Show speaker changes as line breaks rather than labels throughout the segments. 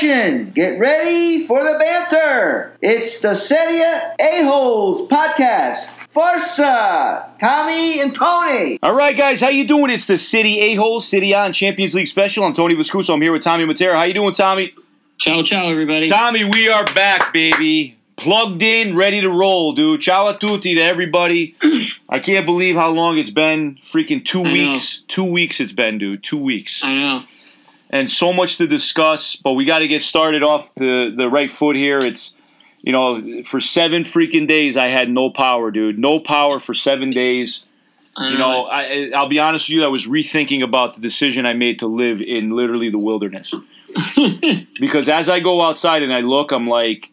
for. Get ready for the banter. It's the Serie A-Holes podcast. Forza, Tommy and Tony.
All right, guys, how you doing? It's the City A-Hole City on Champions League special. I'm Tony Viscuso. I'm here with Tommy Matera. How you doing, Tommy?
Ciao, ciao, everybody.
Tommy, we are back, baby. Plugged in, ready to roll, dude. Ciao a tutti to everybody. I can't believe how long it's been. Freaking two
I know.
weeks. Two weeks it's been, dude. Two weeks.
I know.
And so much to discuss, but we got to get started off the, the right foot here. It's, you know, for seven freaking days, I had no power, dude. No power for seven days. You know, I, I'll be honest with you, I was rethinking about the decision I made to live in literally the wilderness. because as I go outside and I look, I'm like,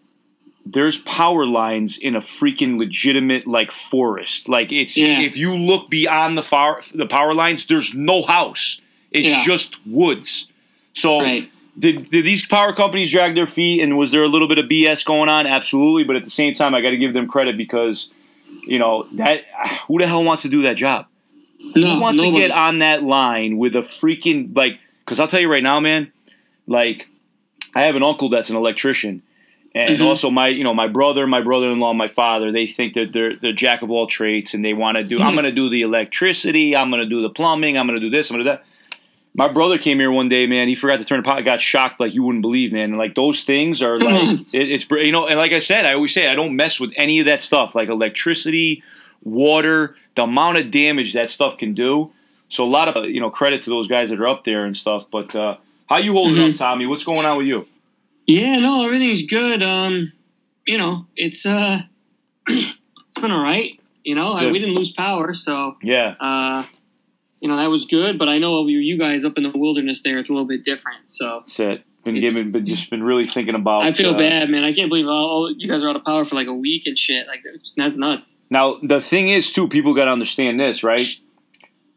there's power lines in a freaking legitimate like forest. Like it's
Yeah.
if you look beyond the far, the power lines, there's no house. It's
Yeah.
just woods. So
right.
did, did these power companies drag their feet and was there a little bit of BS going on? Absolutely, but at the same time, I got to give them credit because you know that who the hell wants to do that job?
No,
Who wants
nobody.
to get on that line with a freaking like? Because I'll tell you right now, man. Like, I have an uncle that's an electrician, and
Mhm.
also my you know my brother, my brother-in-law, my father. They think that they're the jack of all trades, and they want to do. I'm
Mhm.
going to do the electricity. I'm going to do the plumbing. I'm going to do this. I'm going to do that. My brother came here one day, man. He forgot to turn the pot. Got shocked like you wouldn't believe, man. And like those things are like
Mhm.
it, it's you know. And like I said, I always say I don't mess with any of that stuff, like electricity, water, the amount of damage that stuff can do. So a lot of you know credit to those guys that are up there and stuff. But uh, how you holding
Mhm.
up, Tommy? What's going on with you?
Yeah, no, everything's good. Um, you know, it's uh, it's been all right. You know, I, we didn't lose power, so
Yeah,
uh, you know that was good. But I know you you guys up in the wilderness there, it's a little bit different. So
it. Been giving, been just been really thinking about.
I feel
uh,
bad, man. I can't believe all, you guys are out of power for like a week and shit. Like that's nuts.
Now the thing is too, people got to understand this, right?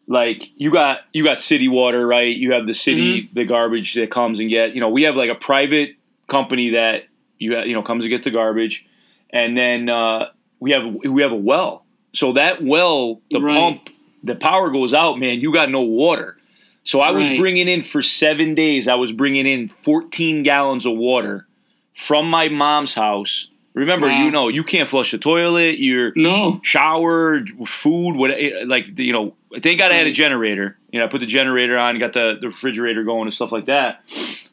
Like you got you got city water, right? You have the city,
Mm-hmm.
the garbage that comes and get. You know, we have like a private company that you you know comes and gets the garbage, and then uh, we have we have a well. So that well, the
Right.
pump, the power goes out, man. You got no water. So I was
Right.
bringing in for seven days. I was bringing in 14 gallons of water from my mom's house. Remember,
Wow.
you know, you can't flush the toilet. You're
No,
shower, food, what eh, like you know. Thank God I had a generator. You know, I put the generator on, got the, the refrigerator going and stuff like that.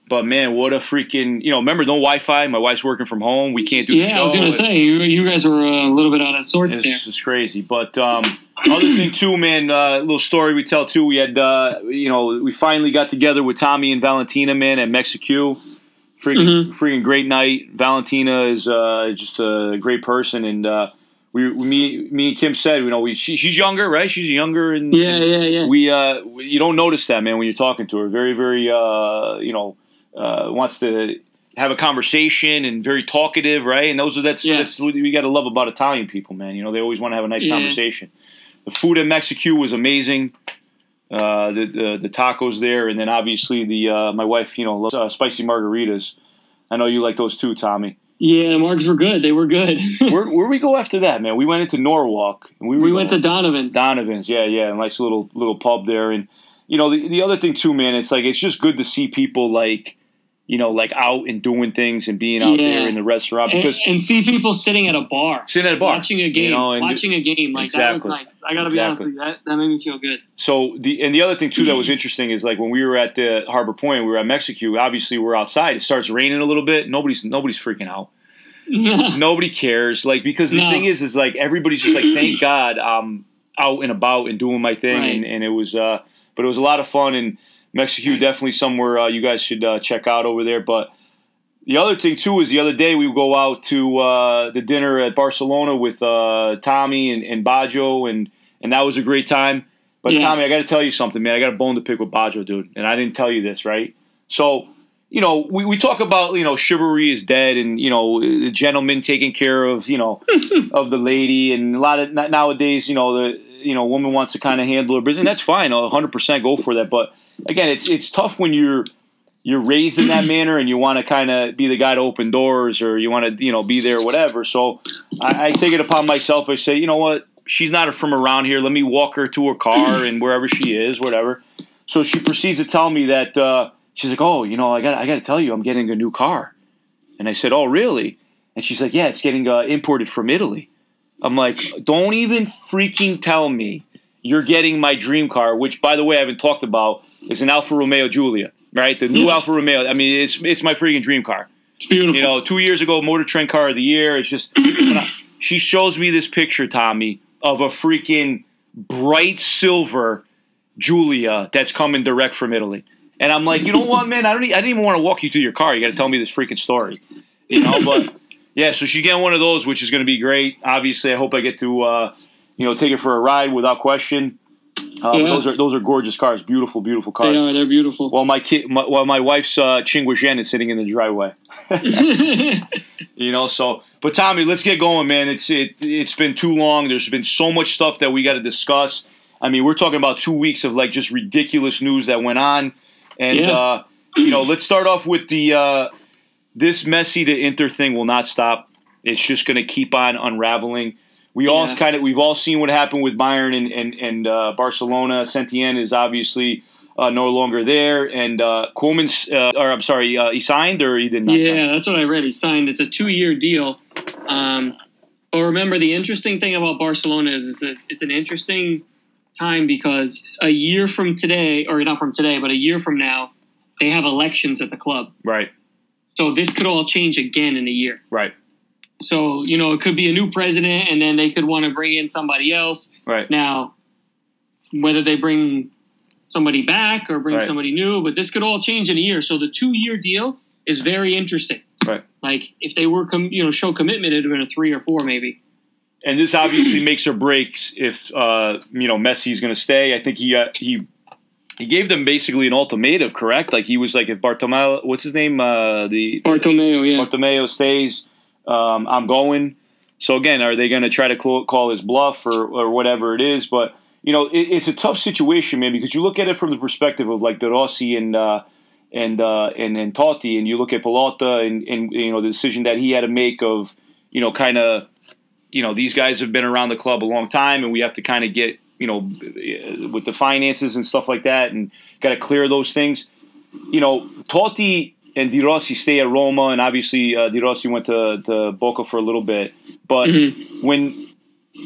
But man, what a freaking you know! Remember, no Wi-Fi. My wife's working from home. We can't do. the
yeah, I was gonna say you, you guys were a little bit out of sorts there.
It's, it's crazy. But um, other thing too, man, uh, little story we tell too. We had, uh, you know, we finally got together with Tommy and Valentina, man, at Mexico. Freaking,
Mhm.
freaking great night. Valentina is uh, just a great person, and uh, we, we, me, me and Kim said, you know, we she, she's younger, right? She's younger, and
Yeah, yeah, yeah.
we, uh, we- you don't notice that, man, when you're talking to her. Very, very, uh, you know, uh, wants to have a conversation and very talkative, right? And those are that's,
Yes.
that's what we got to love about Italian people, man. You know, they always want to have a nice
Yeah.
conversation. The food in Mexico was amazing. Uh, the, the the tacos there, and then obviously the uh, my wife, you know, loves uh, spicy margaritas. I know you like those too, Tommy.
Yeah, the marks were good. They were good.
Where where we go after that, man? We went into Norwalk. We
we went to Donovan's.
Donovan's, yeah, yeah, nice little little pub there, and you know the the other thing too, man. It's like it's just good to see people like you know like out and doing things and being out
Yeah.
there in the restaurant
and,
because
and see people sitting at a bar,
sitting at a bar,
watching a game,
you know,
watching a game like that was nice. I gotta be honest
Exactly.
with you, that, that made me feel good.
So the and the other thing too that was interesting is like when we were at the Harbor Point, we were at Mexico. Obviously, we're outside. It starts raining a little bit. Nobody's nobody's freaking out. Nobody cares. Like because the
No.
thing is, is like everybody's just like, thank God I'm out and about and doing my thing,
Right.
and, and it was, uh, but it was a lot of fun. And Mexico definitely somewhere uh, you guys should uh, check out over there. But the other thing too is the other day we go out to uh, the dinner at Barcelona with uh, Tommy and, and Bajo, and and that was a great time. But
Yeah.
Tommy, I got to tell you something, man. I got a bone to pick with Bajo, dude, and I didn't tell you this, right? So. You know, we, we talk about you know chivalry is dead, and you know the gentleman taking care of you know of the lady, and a lot of nowadays, you know the you know woman wants to kind of handle her business, and that's fine. I'll 100 percent go for that. But again, it's it's tough when you're you're raised in that manner and you want to kind of be the guy to open doors or you want to you know be there or whatever so I, I take it upon myself i say you know what she's not from around here let me walk her to her car and wherever she is whatever so she proceeds to tell me that uh, she's like, "Oh, you know, I got I got to tell you, I'm getting a new car." And I said, "Oh, really?" And she's like, "Yeah, it's getting uh, imported from Italy." I'm like, "Don't even freaking tell me you're getting my dream car." Which, by the way, I haven't talked about is an Alfa Romeo Giulia, right? The new
Yeah.
Alfa Romeo. I mean, it's it's my freaking dream car.
It's beautiful.
You know, two years ago, Motor Trend Car of the Year. It's just I- she shows me this picture, Tommy, of a freaking bright silver Julia that's coming direct from Italy, and I'm like, you know what, man? I don't. I didn't even want to walk you through your car. You got to tell me this freaking story, you know. But yeah, so she's getting one of those, which is going to be great. Obviously, I hope I get to, uh, you know, take it for a ride without question. But
Yeah.
Those are those are gorgeous cars, beautiful, beautiful
they
cars.
are. They're beautiful.
Well, my kid, my, while my wife's uh, Chinguagen is sitting in the driveway. You know, so but Tommy, let's get going, man. It's it it's been too long. There's been so much stuff that we got to discuss. I mean, we're talking about two weeks of like just ridiculous news that went on, and
Yeah.
uh, you know, let's start off with the uh, this Messi to Inter thing will not stop. It's just going to keep on unraveling. We all
Yeah.
kind of we've all seen what happened with Bayern and and, and uh, Barcelona. Setien is obviously. Uh, no longer there, and uh, Koeman's, uh, or I'm sorry, uh, he signed or he did not. sign?
yeah, that's what I read. He signed. It's a two-year deal. Um, but remember, the interesting thing about Barcelona is it's a, it's an interesting time because a year from today, or not from today, but a year from now, they have elections at the club.
Right,
So this could all change again in a year.
right,
So you know, it could be a new president, and then they could want to bring in somebody else.
right.
Now, whether they bring somebody back or bring
Right.
somebody new, but this could all change in a year. So the two-year deal is very interesting.
Right.
Like if they were, com- you know, show commitment, it'd have been a three or four maybe.
And this obviously makes or breaks if uh, you know Messi's going to stay. I think he uh, he he gave them basically an ultimatum, correct? Like he was like, if Bartomeu, what's his name, uh, the
Bartomeu, yeah.
Bartomeu stays, um, I'm going. So again, are they going to try to call, call his bluff or or whatever it is? But you know, it, it's a tough situation, man, because you look at it from the perspective of like De Rossi and. Uh, and uh, and and Totti, and you look at Pallotta, and, and you know the decision that he had to make of, you know, kind of, you know, these guys have been around the club a long time, and we have to kind of get, you know, with the finances and stuff like that, and got to clear those things. You know, Totti and De Rossi stay at Roma, and obviously uh, De Rossi went to, to Boca for a little bit, but
Mhm.
when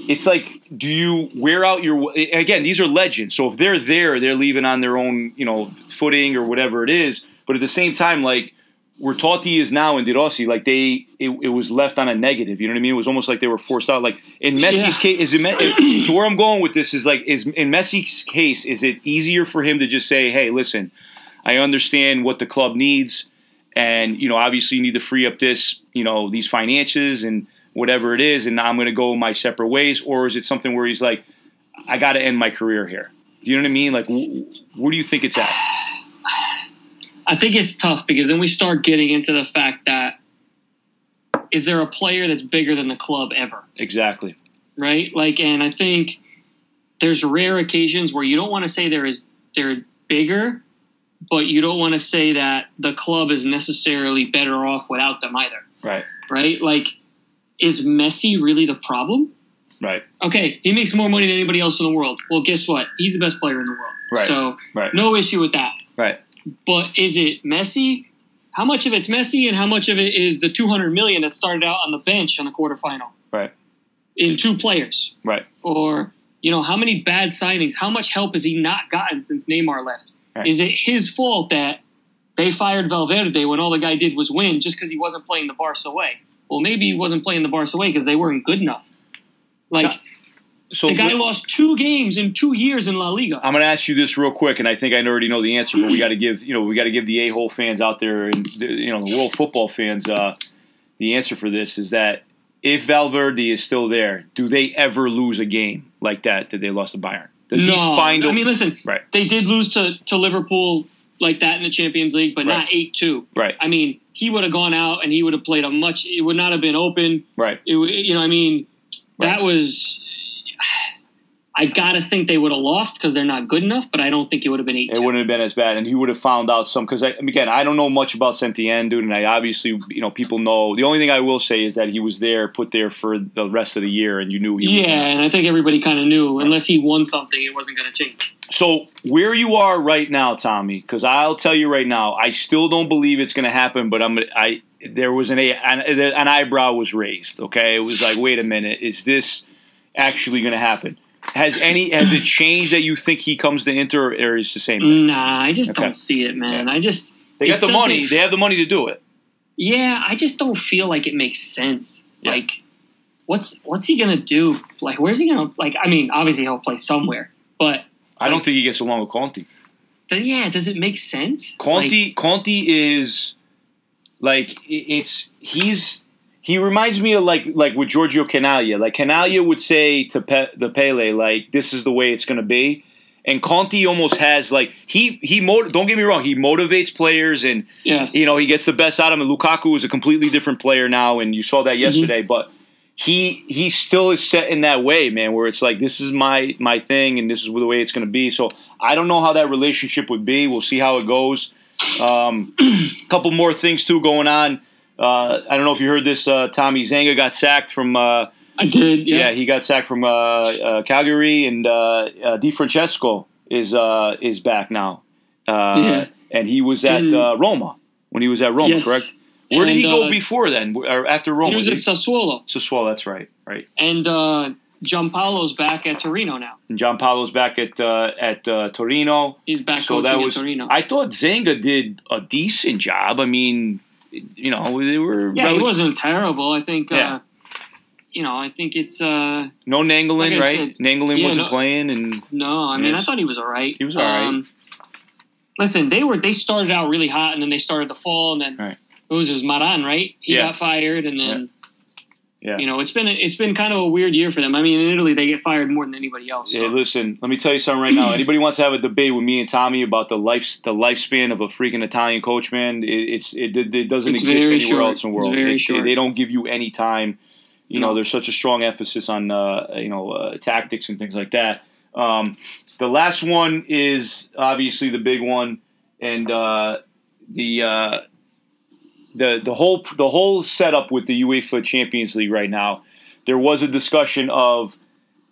it's like, do you wear out your? Again, these are legends. So if they're there, they're leaving on their own, you know, footing or whatever it is. But at the same time, like where Totti is now in De Rossi, like they, it, it was left on a negative. You know what I mean? It was almost like they were forced out. Like in Messi's
Yeah.
case, is it? So where I'm going with this is like, is in Messi's case, is it easier for him to just say, hey, listen, I understand what the club needs, and you know, obviously, you need to free up this, you know, these finances and whatever it is, and now I'm going to go my separate ways, or is it something where he's like, I got to end my career here? Do you know what I mean? Like, wh- where do you think it's at?
I think it's tough because then we start getting into the fact that is there a player that's bigger than the club ever?
Exactly.
right? Like, and I think there's rare occasions where you don't want to say there is they're bigger, but you don't want to say that the club is necessarily better off without them either,
Right.
right? Like, is Messi really the problem?
Right.
Okay, he makes more money than anybody else in the world. Well, guess what? He's the best player in the world.
Right.
So,
Right.
no issue with that.
Right.
But is it Messi? How much of it's Messi, and how much of it is the 200 million that started out on the bench on the quarterfinal
Right.
in two players?
Right.
or you know how many bad signings how much help has he not gotten since neymar left
Right.
is it his fault that they fired valverde when all the guy did was win just because he wasn't playing the barca way well maybe he wasn't playing the barca way because they weren't good enough like
So
the guy lost two games in two years in la liga
I'm going to ask you this real quick, and I think I already know the answer, but we got to give you know we got to give the a hole fans out there and the, you know the world football fans uh, the answer for this is that if Valverde is still there, do they ever lose a game like that that they lost to Bayern? Does
no
he find? a-
i mean listen
right,
they did lose to, to liverpool like that in the champions league but not 8-2
right,
i mean he would have gone out and he would have played a much it would not have been open.
Right,
it, you know, I mean, that was. I gotta think they would have lost because they're not good enough, but I don't think it would have been eight.
it wouldn't have been as bad, and he would have found out some. Because again, I don't know much about Setien, dude, and I obviously you know people know. The only thing I will say is that he was there, put there for the rest of the year, and you knew he.
Yeah, and I think everybody kind of knew, unless he won something, it wasn't going to change.
So where you are right now, Tommy, because I'll tell you right now, I still don't believe it's going to happen. But I'm I there was an, an an eyebrow was raised. Okay, it was like, wait a minute, is this actually going to happen? Has any has it changed that you think he comes to Inter, or is the same thing?
Nah, I just
Okay.
don't see it, man.
Yeah.
I just
They got the money. They have the money to do it.
Yeah, I just don't feel like it makes sense.
Yeah.
Like, what's what's he gonna do? Like, where's he gonna like? I mean, obviously he'll play somewhere, but
I don't think he gets along with
Conte. yeah, does it make sense?
Conte Conte is like it's he's he reminds me of like like with Giorgio Chinaglia. Like Chinaglia would say to Pe- the Pele, like this is the way it's going to be. And Conte almost has like he he mot- don't get me wrong, he motivates players and
yes,
you know he gets the best out of them. Lukaku is a completely different player now, and you saw that yesterday. But he he still is set in that way, man, where it's like this is my my thing, and this is the way it's going to be. So I don't know how that relationship would be. We'll see how it goes. Um, couple more things too going on. Uh, I don't know if you heard this. Uh, Tommy Zenga got sacked from. Uh,
I did.
yeah.
Yeah,
he got sacked from uh, uh, Cagliari, and uh, uh, Di Francesco is uh, is back now. Uh,
Yeah.
and he was at
And-
uh, Roma when he was at Roma,
Yes.
correct? Where did he go before then, or after Roma?
he was at Sassuolo,
Sassuolo. That's right, right.
and uh, Giampaolo's back at Torino now.
And Giampaolo's back at uh, at uh, Torino.
He's back
So that
at
was.
Torino.
I thought Zenga did a decent job. I mean, you know, they were
yeah, he wasn't terrible. I think.
Yeah.
Uh, you know, I think it's uh
no Nainggolan,
Like
right?
said,
Nainggolan
yeah,
wasn't
no-
playing, and
no. I mean,
Yes.
I thought he was all right.
He was all right.
listen, they were they started out really hot, and then they started to fall, and then
Right.
it was it was Maran, right? He
Yeah.
got fired, and then
Yeah.
you know it's been it's been kind of a weird year for them. I mean, in Italy they get fired more than anybody else. So.
listen, let me tell you something right now. Anybody wants to have a debate with me and Tommy about the life the lifespan of a freaking Italian coach, man? It, it's it, it doesn't
It's
exist anywhere
short.
else in the world. It-
short.
they don't give you any time. You know, there's such a strong emphasis on uh, you know uh, tactics and things like that. Um, the last one is obviously the big one, and uh, the uh, the the whole the whole setup with the UEFA Champions League right now. There was a discussion of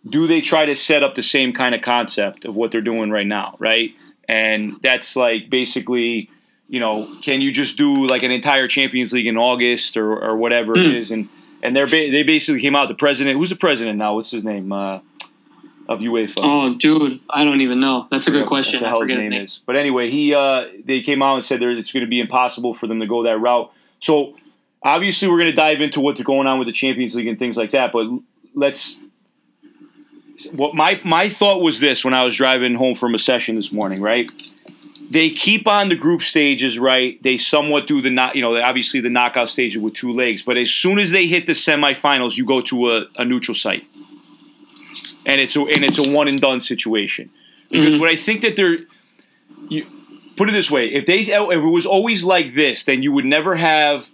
do they try to set up the same kind of concept of what they're doing right now, right? And that's like basically, you know, can you just do like an entire Champions League in August or, or whatever it
Hmm.
is? And and they're ba- they basically came out. The president, who's the president now? What's his name uh, of UEFA?
Oh, dude, I don't even know. That's a good question.
What the
I forget
his
his
name
name.
is. But anyway, he uh, they came out and said it's going to be impossible for them to go that route. So obviously, we're going to dive into what's going on with the Champions League and things like that. But let's. What my my thought was this when I was driving home from a session this morning, right? They keep on the group stages, right? They somewhat do the not, you know, obviously the knockout stage with two legs. But as soon as they hit the semifinals, you go to a, a neutral site, and it's a, and it's a one and done situation. Because
Mhm.
what I think that they're, you put it this way: if they if it was always like this, then you would never have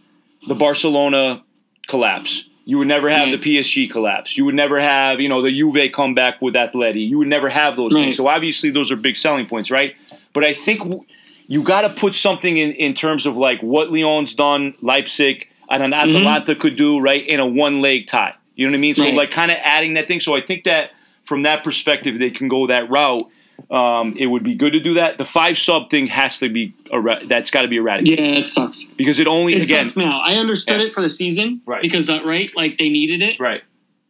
the Barcelona collapse. You would never have
Right.
the PSG collapse. You would never have, you know, the Juve come back with Atleti. You would never have those
Right.
things. So obviously, those are big selling points, right? But I think w- you got to put something in, in terms of like what Lyon's done, Leipzig, and an Atalanta could do, right, in a one leg tie. You know what I mean? So
Right.
like kind of adding that thing. So I think that from that perspective, they can go that route. Um, it would be good to do that. The five sub thing has to be era- that's got to be eradicated
Yeah, it sucks.
because it only
It
again
sucks now. I understood
Yeah.
it for the season,
Right.
Because uh, right, like they needed it
right.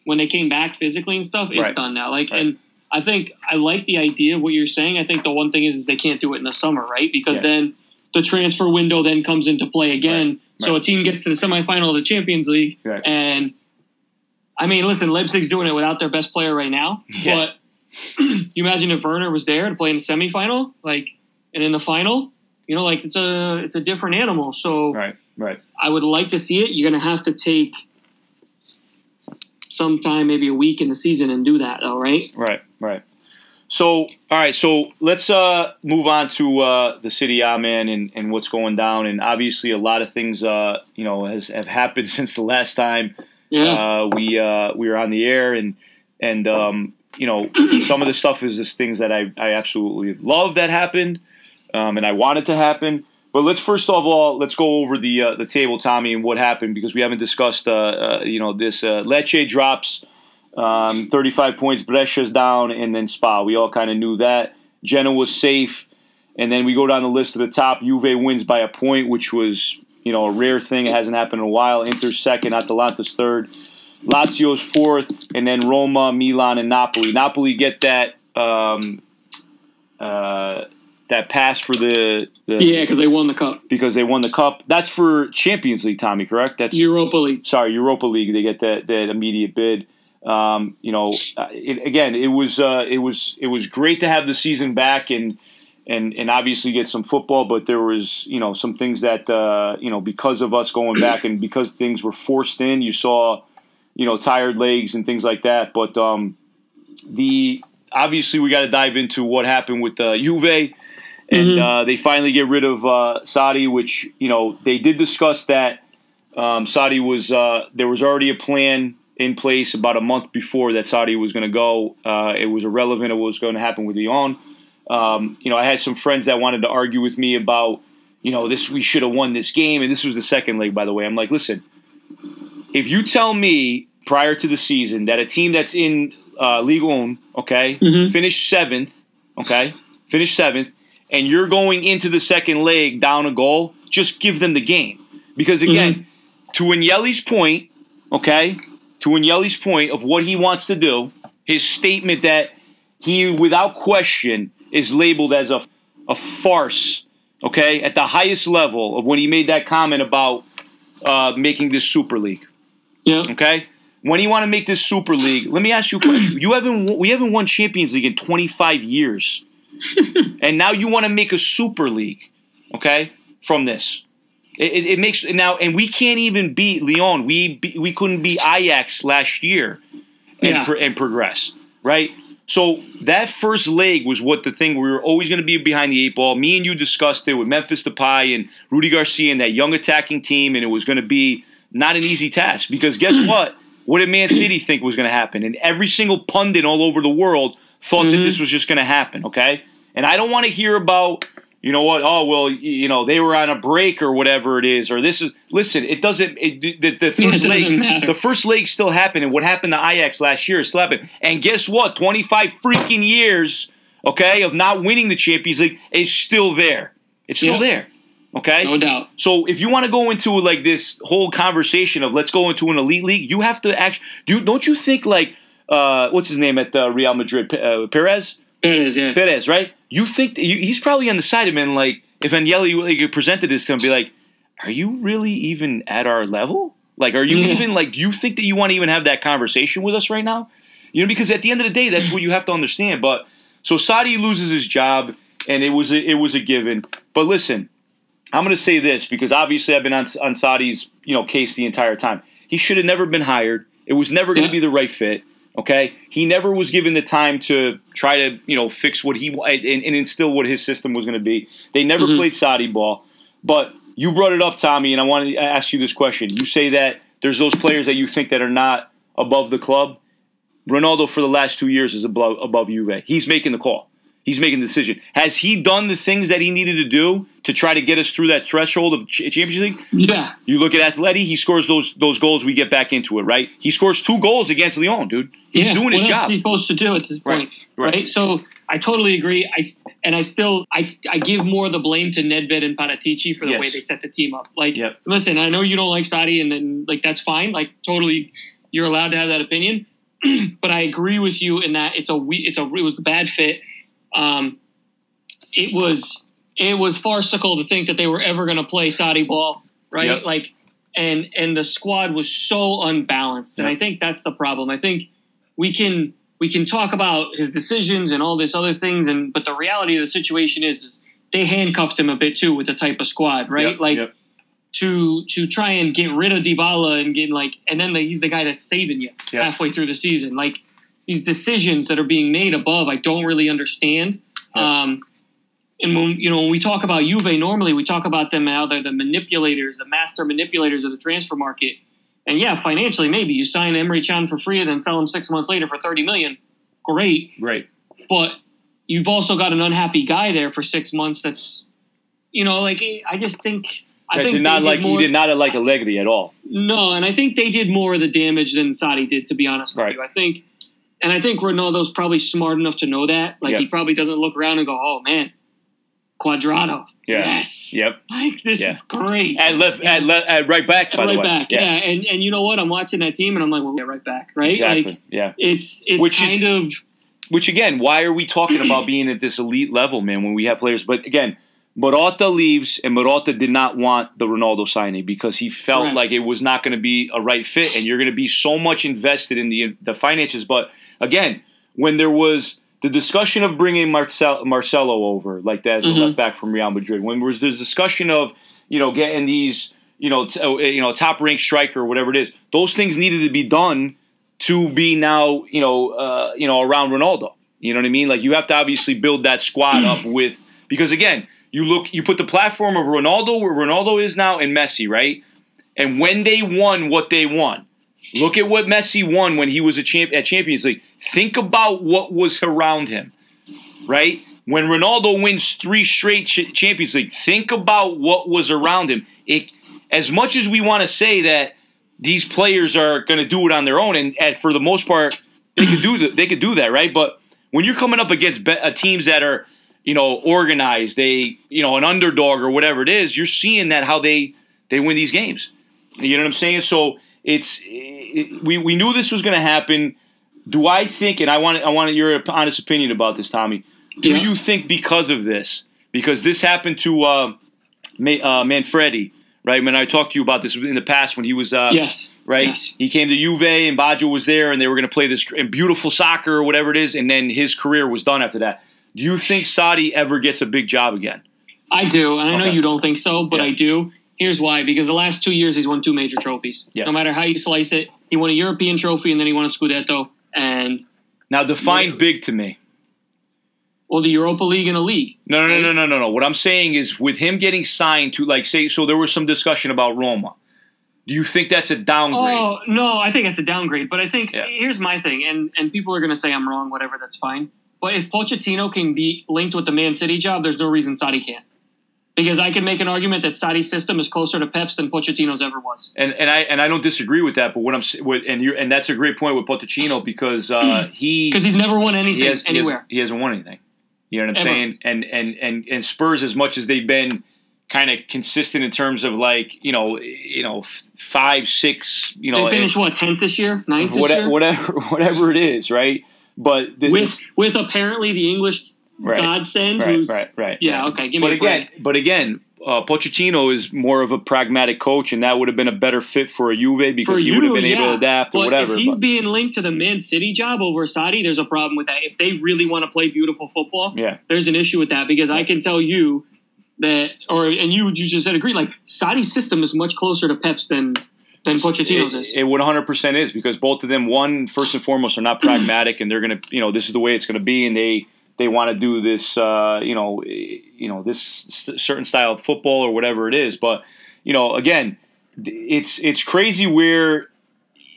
when they came back physically and stuff. It's
Right.
done now. Like,
Right.
and I think I like the idea of what you're saying. I think the one thing is, is they can't do it in the summer, right? Because
Yeah.
then the transfer window then comes into play again.
Right.
So a team gets to the semifinal of the Champions League, and I mean, listen, Leipzig's doing it without their best player right now,
Yeah.
but you imagine if Werner was there to play in the semifinal, like, and in the final, you know, like it's a it's a different animal. So
Right. Right.
I would like to see it. You're going to have to take some time, maybe a week in the season, and do that. All right.
Right, right. So, all right, so let's uh, move on to uh, the city A man and, and what's going down. And obviously, a lot of things, uh, you know, has have happened since the last time
Yeah.
uh, we uh, we were on the air, and and um, you know, some of the stuff is just things that I, I absolutely love that happened, um, and I want it to happen. But let's first of all let's go over the uh, the table, Tommy, and what happened because we haven't discussed, uh, uh, you know, this uh, Lecce drops um, 35 points, Brescia's down, and then Spa. We all kind of knew that. Genoa was safe. And then we go down the list to the top. Juve wins by a point, which was you know a rare thing. It hasn't happened in a while. Inter's second, Atalanta's third, Lazio's fourth, and then Roma, Milan, and Napoli. Napoli get that um, uh, that pass for the, the
Yeah, because they won the cup.
because they won the cup. That's for Champions League, Tommy. Correct? That's
Europa League.
sorry, Europa League. They get that that immediate bid. Um, you know, uh, it, again, it was uh, it was it was great to have the season back and and and obviously get some football. But there was you know some things that uh, you know because of us going back and because things were forced in, you saw you know tired legs and things like that. But um, the obviously we got to dive into what happened with uh, Juve. And
Mhm.
uh, they finally get rid of uh, Sarri, which you know they did discuss that um, Sarri was uh, there was already a plan in place about a month before that Sarri was going to go. Uh, it was irrelevant of what was going to happen with Lyon. Um, you know, I had some friends that wanted to argue with me about, you know, this we should have won this game, and this was the second leg, by the way. I'm like, listen, if you tell me prior to the season that a team that's in uh, Ligue 1, okay,
Mhm.
finished seventh, okay, finished seventh, and you're going into the second leg down a goal, just give them the game. Because again, to Agnelli's point, okay, to Agnelli's point of what he wants to do, his statement that he, without question, is labeled as a, a farce, okay, at the highest level of when he made that comment about uh, making this Super League.
Yeah.
Okay. When you want to make this Super League, let me ask you a question. You haven't we haven't won Champions League in 25 years, and now you want to make a Super League, okay? From this, it, it, it makes now, and we can't even beat Lyon. We we couldn't beat Ajax last year, and
Yeah.
pro- and progress, right? So that first leg was what the thing we were always going to be behind the eight ball. Me and you discussed it with Memphis Depay and Rudi Garcia and that young attacking team, and it was going to be not an easy task because guess what? What did Man City think was going to happen? And every single pundit all over the world thought that
Mhm.
this was just going to happen. Okay, and I don't want to hear about you know what? Oh well, you know they were on a break or whatever it is, or this is. Listen, it doesn't. It, the, the first
doesn't
leg,
matter.
the first leg still happened, and what happened to Ajax last year is still happening. And guess what? Twenty five freaking years, okay, of not winning the Champions League is still there. It's still
Yeah.
there. Okay,
No doubt.
so if you want to go into like this whole conversation of let's go into an elite league, you have to actually. Do don't you think like uh, what's his name at uh, Real Madrid? Uh, Perez.
It is, yeah.
Perez, right? You think you, he's probably on the side of him, like if Agnelli like, presented this to him, be like, "Are you really even at our level? Like, are you
Yeah.
even like? Do you think that you want to even have that conversation with us right now? You know, because at the end of the day, that's what you have to understand. But so Sarri loses his job, and it was a, it was a given. But listen, I'm going to say this because obviously I've been on on Sarri's you know case the entire time. He should have never been hired. It was never going to be the right fit. Okay, he never was given the time to try to you know fix what he and, and instill what his system was going to be. They never
Mhm.
played Sarri ball, but you brought it up, Tommy, and I want to ask you this question. You say that there's those players that you think that are not above the club. Ronaldo for the last two years is above above Juve. He's making the call. He's making the decision. Has he done the things that he needed to do to try to get us through that threshold of Ch- Champions League?
Yeah.
You look at Atleti, he scores those those goals. We get back into it, right? He scores two goals against Lyon, dude. He's
yeah.
doing his
what else
job.
is he supposed to do at this point?
right.
Right. So I totally agree. I and I still I I give more of the blame to Nedved and Paratici for the
Yes.
way they set the team up. Like,
Yep.
listen, I know you don't like Sarri, and then like that's fine. Like, totally, you're allowed to have that opinion. but I agree with you in that it's a we it's a it was a bad fit. Um, it was it was farcical to think that they were ever going to play Sarri ball, right?
Yep.
Like, and and the squad was so unbalanced, and
Yep.
I think that's the problem. I think we can we can talk about his decisions and all this other things, and but the reality of the situation is, is they handcuffed him a bit too with the type of squad, right?
Yep,
like to to try and get rid of Dybala and get like, and then the, he's the guy that's saving you halfway through the season. Like these decisions that are being made above, I don't really understand. Um, and when you know when we talk about Juve, normally we talk about them how they're the manipulators, the master manipulators of the transfer market. And yeah, financially, maybe you sign Emre Can for free and then sell him six months later for thirty million. Great,
Right.
but you've also got an unhappy guy there for six months. That's you know, like I just think I
That
think
did not like
more,
he did not like Allegri at all.
no, and I think they did more of the damage than Sarri did. To be honest with
Right.
you, I think and I think Ronaldo's probably smart enough to know that. Like
Yep.
he probably doesn't look around and go, "Oh man, Cuadrado,
Yeah.
yes,
Yep.
like this
Yeah.
is great."
At left, at, le- at right back, by
right
the way.
back, yeah. And and you know what? I'm watching that team, and I'm like, "Well, yeah, right back, right?"
Exactly.
Like
yeah.
it's it's
Which is-
kind of
Which again, why are we talking about being at this elite level, man? When we have players, but again, Marotta leaves, and Marotta did not want the Ronaldo signing because he felt
Correct.
like it was not going to be a right fit, and you're going to be so much invested in the the finances. But again, when there was the discussion of bringing Marcel, Marcelo over, like that as a
Mhm.
left back from Real Madrid, when there was the discussion of you know getting these you know t- uh, you know top ranked striker or whatever it is, those things needed to be done to be now you know uh, you know around Ronaldo. You know what I mean? Like you have to obviously build that squad up with because again, you look you put the platform of Ronaldo where Ronaldo is now and Messi, right? And when they won what they won, look at what Messi won when he was a champ at Champions League. Think about what was around him, right? When Ronaldo wins three straight Champions League, think about what was around him. It, as much as we want to say that these players are going to do it on their own, and, and for the most part, they could do that. They could do that, right? But when you're coming up against be- uh, teams that are, you know, organized, they, you know, an underdog or whatever it is, you're seeing that how they they win these games. You know what I'm saying? So it's it, we we knew this was going to happen. Do I think? And I want I want your honest opinion about this, Tommy. Do
Yeah.
you think because of this, because this happened to uh, Ma- uh, Maifredi, right? When I talked to you about this in the past, when he was uh,
yes,
right?
Yes.
He came to Juve and Baggio was there, and they were going to play this beautiful soccer or whatever it is, and then his career was done after that. Do you think Sarri ever gets a big job again?
I do, and I know you don't think so, but
Yeah.
I do. Here's why: because the last two years he's won two major trophies.
Yeah.
No matter how you slice it, he won a European trophy and then he won a Scudetto, and
Now define
Yeah.
big to me.
well, the Europa League and a league.
No, no, no, no, no, no, no. What I'm saying is, with him getting signed to, like, say, so there was some discussion about Roma. Do you think that's a downgrade?
Oh no, I think it's a downgrade. But I think
Yeah.
here's my thing, and and people are going to say I'm wrong. Whatever, that's fine. But if Pochettino can be linked with the Man City job, there's no reason Sarri can't. Because I can make an argument that Sarri's system is closer to Pep's than Pochettino's ever was.
and and I and I don't disagree with that. But what I'm with, and you and that's a great point with Pochettino because uh, he
Because he's never won anything
he, has,
anywhere.
he hasn't won anything. You know what I'm
Ever.
saying? And and and and Spurs, as much as they've been kind of consistent in terms of like you know you know five six you know
they finished what tenth this year, ninth this
whatever,
year,
whatever whatever it is, right? But the,
with with apparently the English
Right.
godsend.
right, right, right.
Yeah, okay. Give me
But
a
again,
break.
but again, uh, Pochettino is more of a pragmatic coach, and that would have been a better fit for a Juve because
For
he would have been able to adapt or
But
whatever.
if he's
but-
being linked to the Man City job over Sarri, there's a problem with that. If they really want to play beautiful football,
yeah,
there's an issue with that because I can tell you that, or and you you just said agree. Like Sarri's system is much closer to Pep's than than Pochettino's
it,
is.
it would 100 percent is because both of them, one first and foremost, are not pragmatic, and they're gonna, you know, this is the way it's gonna be, and they they want to do this, uh, you know, you know, this certain style of football or whatever it is. But you know, again, it's it's crazy where.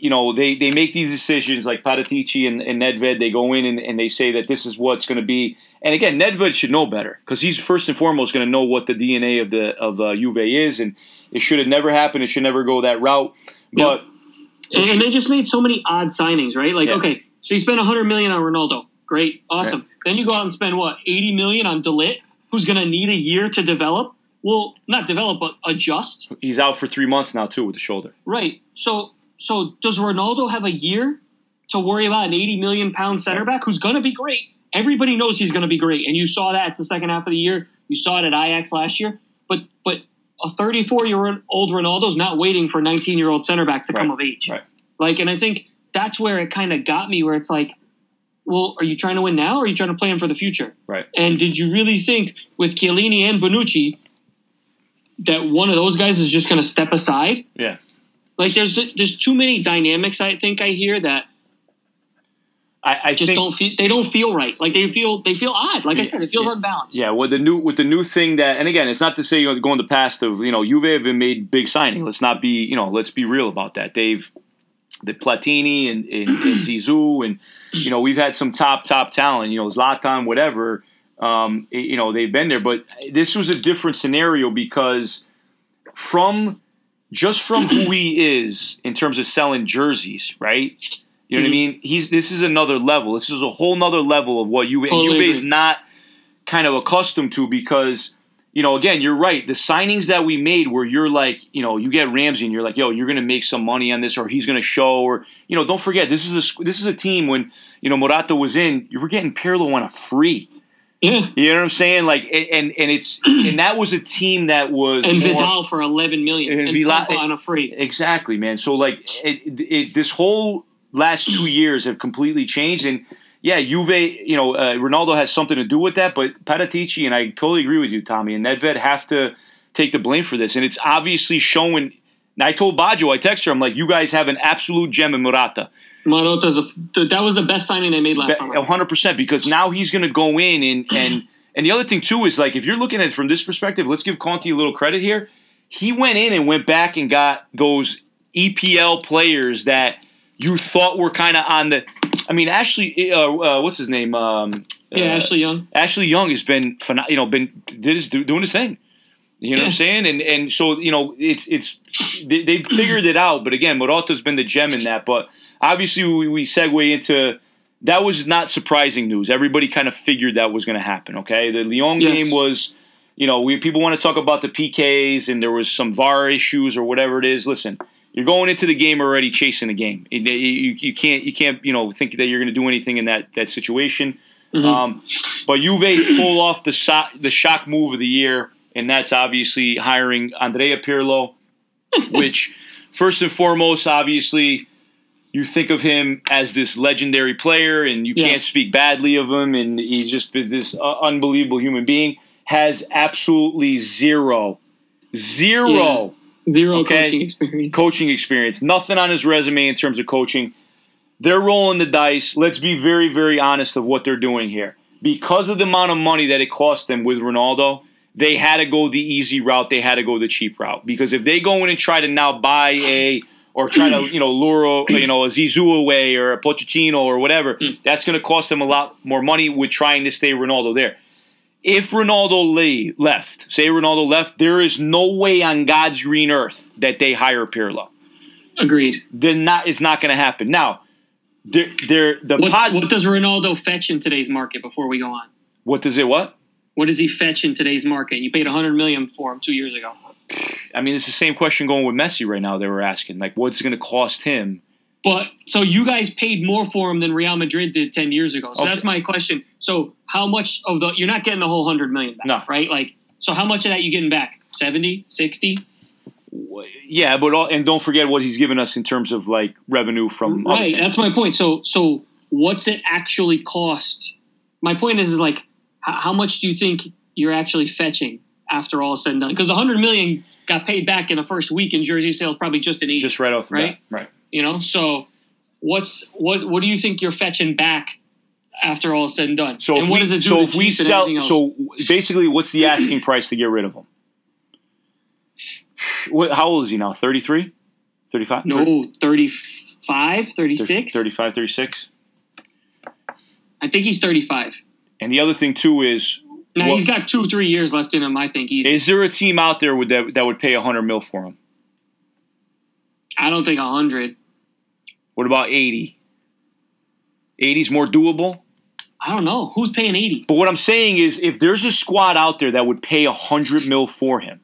You know they, they make these decisions like Paratici and, and Nedved. They go in and, and they say that this is what's going to be. And again, Nedved should know better because he's first and foremost going to know what the DNA of the of uh, Juve is, and it should have never happened. It should never go that route. But
and, and they just made so many odd signings, right? Like,
Yeah.
okay, so you spend 100 million on Ronaldo, great, awesome. Then you go out and spend what 80 million on de Ligt, who's going to need a year to develop. Well, not develop, but adjust.
He's out for three months now too with the shoulder.
Right. So, so does Ronaldo have a year to worry about an 80 million pound center back who's going to be great? Everybody knows he's going to be great, and you saw that at the second half of the year. You saw it at Ajax last year. But but a 34 year old Ronaldo's not waiting for a 19 year old center back to come of age.
Right.
Like, and I think that's where it kind of got me, where it's like, well, are you trying to win now, or are you trying to plan for the future?
Right.
And did you really think with Chiellini and Bonucci that one of those guys is just going to step aside?
Yeah.
Like there's there's too many dynamics I think I hear that
I, I
just don't feel they don't feel right. Like they feel they feel odd. Like I said, it feels unbalanced.
yeah, with the new with the new thing that and again, it's not to say you know, going the past of, you know, Juve have been made big signing. Let's not be, you know, let's be real about that. They've the Platini and, and, and Zizou and you know, we've had some top top talent, you know, Zlatan, whatever. Um, you know, they've been there, but this was a different scenario because from just from who he is in terms of selling jerseys, right? You know what I
Mhm.
mean? He's this is another level. This is a whole nother level of what and
Totally
Juve is not kind of accustomed to because you know again you're right. The signings that we made where you're like you know you get Ramsey and you're like yo you're gonna make some money on this or he's gonna show or you know don't forget this is a this is a team when you know Marotta was in you were getting Pirlo on a free.
Yeah.
You know what I'm saying? Like and and, and it's and that was a team that was
And
more-
Vidal for 11 million.
And
And,
Vidal-
on a free.
Exactly, man. So like, it, it, this whole last two years have completely changed, and yeah, Juve, you know, uh, Ronaldo has something to do with that, but Paratici and I totally agree with you, Tommy, and Nedved have to take the blame for this, and it's obviously showing. And I told Baggio, I texted her, I'm like, you guys have an absolute gem in Marotta.
Marotta's a, that was the best signing they made last summer.
hundred percent because now he's going to go in and and and the other thing too is like if you're looking at it from this perspective, let's give Conte a little credit here. He went in and went back and got those EPL players that you thought were kind of on the. I mean, Ashley, uh, uh, what's his name? Um,
Yeah,
uh,
Ashley Young.
Ashley Young has been, you know, been did his, doing his thing. You know what I'm saying? And and so you know, it's it's they, they figured it out. But again, Marotta's been the gem in that. But obviously, we, we segue into that was not surprising news. Everybody kind of figured that was going to happen. Okay, the Lyon
Yes.
game was. You know, we people want to talk about the PKs and there was some VAR issues or whatever it is. Listen, you're going into the game already chasing the game. You, you, can't you can't you know think that you're going to do anything in that that situation.
Mhm.
Um, but Juve pull off the so- the shock move of the year, and that's obviously hiring Andrea Pirlo, which first and foremost, obviously, you think of him as this legendary player, and you can't speak badly of him, and he's just this uh, unbelievable human being. Has absolutely zero, zero
Zero
Okay.
coaching experience.
coaching experience. Nothing on his resume in terms of coaching. They're rolling the dice. Let's be very, very honest of what they're doing here. Because of the amount of money that it cost them with Ronaldo, they had to go the easy route. They had to go the cheap route. Because if they go in and try to now buy a or try to you know lure you know a Zizou away or a Pochettino or whatever,
Hmm.
that's going to cost them a lot more money with trying to stay Ronaldo there. If Ronaldo lay, left, say Ronaldo left, there is no way on God's green earth that they hire Pirlo
Agreed.
then not it's not going to happen. Now, they're, they're the
What,
positive.
what does Ronaldo fetch in today's market before we go on?
What does it? What?
What does he fetch in today's market? You paid 100 million for him two years ago.
I mean, it's the same question going with Messi right now. They were asking like, what's it going to cost him?
But so you guys paid more for him than Real Madrid did 10 years ago. So
Okay.
that's my question. So how much of the you're not getting the whole 100 million back,
No.
right? Like so how much of that you getting back? 70, 60?
Yeah, but all, and don't forget what he's given us in terms of like revenue from
Right, that's my point. So so what's it actually cost? My point is is like how, much do you think you're actually fetching after all is said and done? Because 100 million got paid back in the first week in jersey sales probably just in 80.
just right off the
Right?
bat. Right.
You know, so what's what what do you think you're fetching back after all is said and done?
So
and what
we,
does it do
so if we sell, so basically, what's the asking price to get rid of him? What, how old is he now? 33? 35?
no 35, 36?
35, 36?
I think he's 35.
And the other thing too is,
Now
what-
he's got 2 3 years left in him, I think. He's
is there a team out there with that that would pay 100 mil for him?
I don't think 100.
What about 80? 80's more doable.
I don't know. Who's paying 80?
But what I'm saying is, if there's a squad out there that would pay 100 mil for him,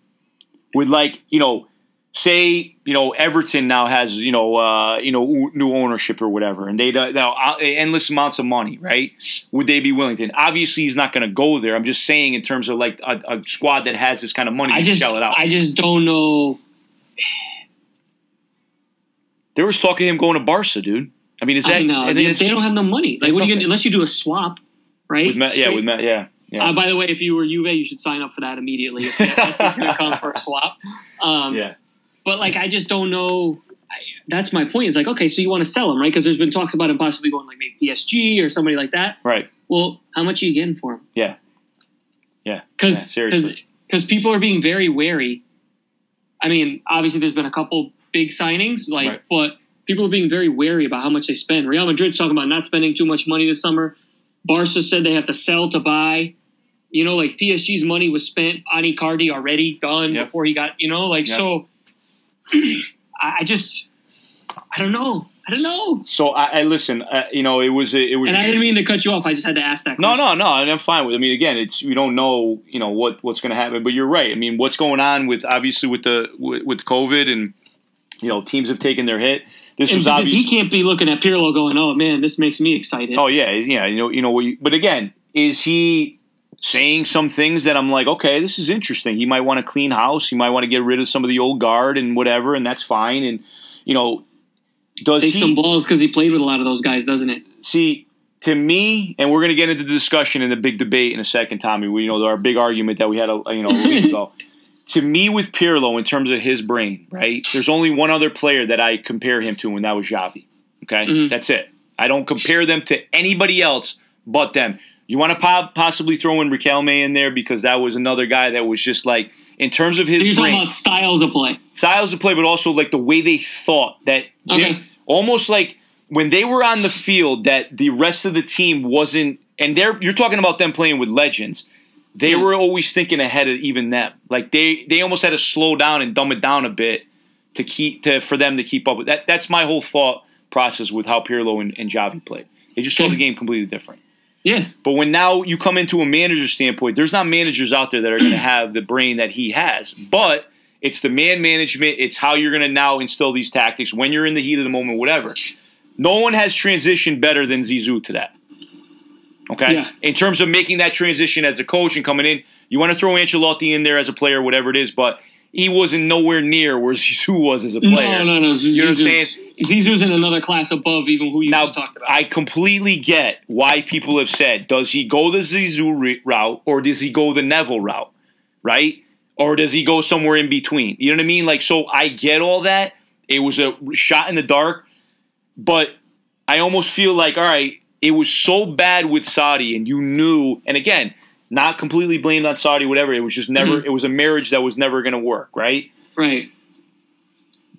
would like, you know, say, you know, Everton now has, you know, uh, you know, new ownership or whatever, and they uh, now uh, endless amounts of money, right? Would they be willing to? Obviously, he's not going to go there. I'm just saying, in terms of like a, a squad that has this kind of money
I
to
just
shell it out.
I just don't know.
There was talking of him going to Barca, dude. I mean, is that?
I know. They, they don't have no money. Like, what are you gonna, unless you do a swap, right?
with Matt, yeah, with Matt, yeah, yeah,
Uh, by the way, if you were Juve, you should sign up for that immediately. If Messi's going to come for a swap. Um,
yeah.
But like, I just don't know. I, that's my point. Is like, okay, so you want to sell him, right? Because there's been talks about him possibly going like maybe PSG or somebody like that.
Right.
Well, how much are you getting for him?
Yeah. Yeah.
Because
Yeah,
because people are being very wary. I mean, obviously, there's been a couple big signings, like,
Right.
but people are being very wary about how much they spend. Real Madrid's talking about not spending too much money this summer. Barca said they have to sell to buy. You know, like PSG's money was spent on Icardi already, done
Yep.
before he got. You know, like
Yep.
so. I, just, I don't know. I don't know.
So I, I listen. Uh, you know, it was it was.
And I didn't mean to cut you off. I just had to ask that.
No,
question.
no, no, and I'm fine with. It. I mean, again, it's you don't know, you know what what's going to happen, but you're right. I mean, what's going on with obviously with the with, with COVID and you know teams have taken their hit. This
And
was obviously.
he can't be looking at Pirlo going, "Oh man, this makes me excited."
Oh yeah, yeah. You know, you know. You, but again, is he saying some things that I'm like, okay, this is interesting. He might want to clean house. He might want to get rid of some of the old guard and whatever, and that's fine. And you know, does
Takes
he
some balls because he played with a lot of those guys, doesn't it?
see? To me, and we're going to get into the discussion in the big debate in a second, Tommy. We, you know, our big argument that we had, a, you know, a week ago. To me, with Pirlo, in terms of his brain, right? There's only one other player that I compare him to, and that was Xavi. Okay,
Mhm.
that's it. I don't compare them to anybody else but them. You want to po- possibly throw in Riquelme in there because that was another guy that was just like, in terms of his
You're talking about styles of play.
styles of play, but also like the way they thought that
Okay.
almost like when they were on the field that the rest of the team wasn't and they're you're talking about them playing with legends. They were always thinking ahead of even them. Like they they almost had to slow down and dumb it down a bit to keep to for them to keep up with that. That's my whole thought process with how Pirlo and, and Xavi played. They just saw the game completely different.
Yeah,
But when now you come into a manager standpoint, there's not managers out there that are going to have the brain that he has. But it's the man management. It's how you're going to now instill these tactics when you're in the heat of the moment, whatever. No one has transitioned better than Zizou to that. Okay,
Yeah.
in terms of making that transition as a coach and coming in, you want to throw Ancelotti in there as a player, whatever it is, but he wasn't nowhere near where Zizou was as a player.
no, no, no.
You know what I'm saying?
Zizou's in another class above even who you
Now,
just talked about.
I completely get why people have said, does he go the Zizou route or does he go the Neville route, right? Or does he go somewhere in between? You know what I mean? Like, so I get all that. It was a shot in the dark, but I almost feel like, all right, it was so bad with Sarri, and you knew, and again, not completely blamed on Sarri, whatever. It was just never,
Mhm.
it was a marriage that was never going to work, right?
right.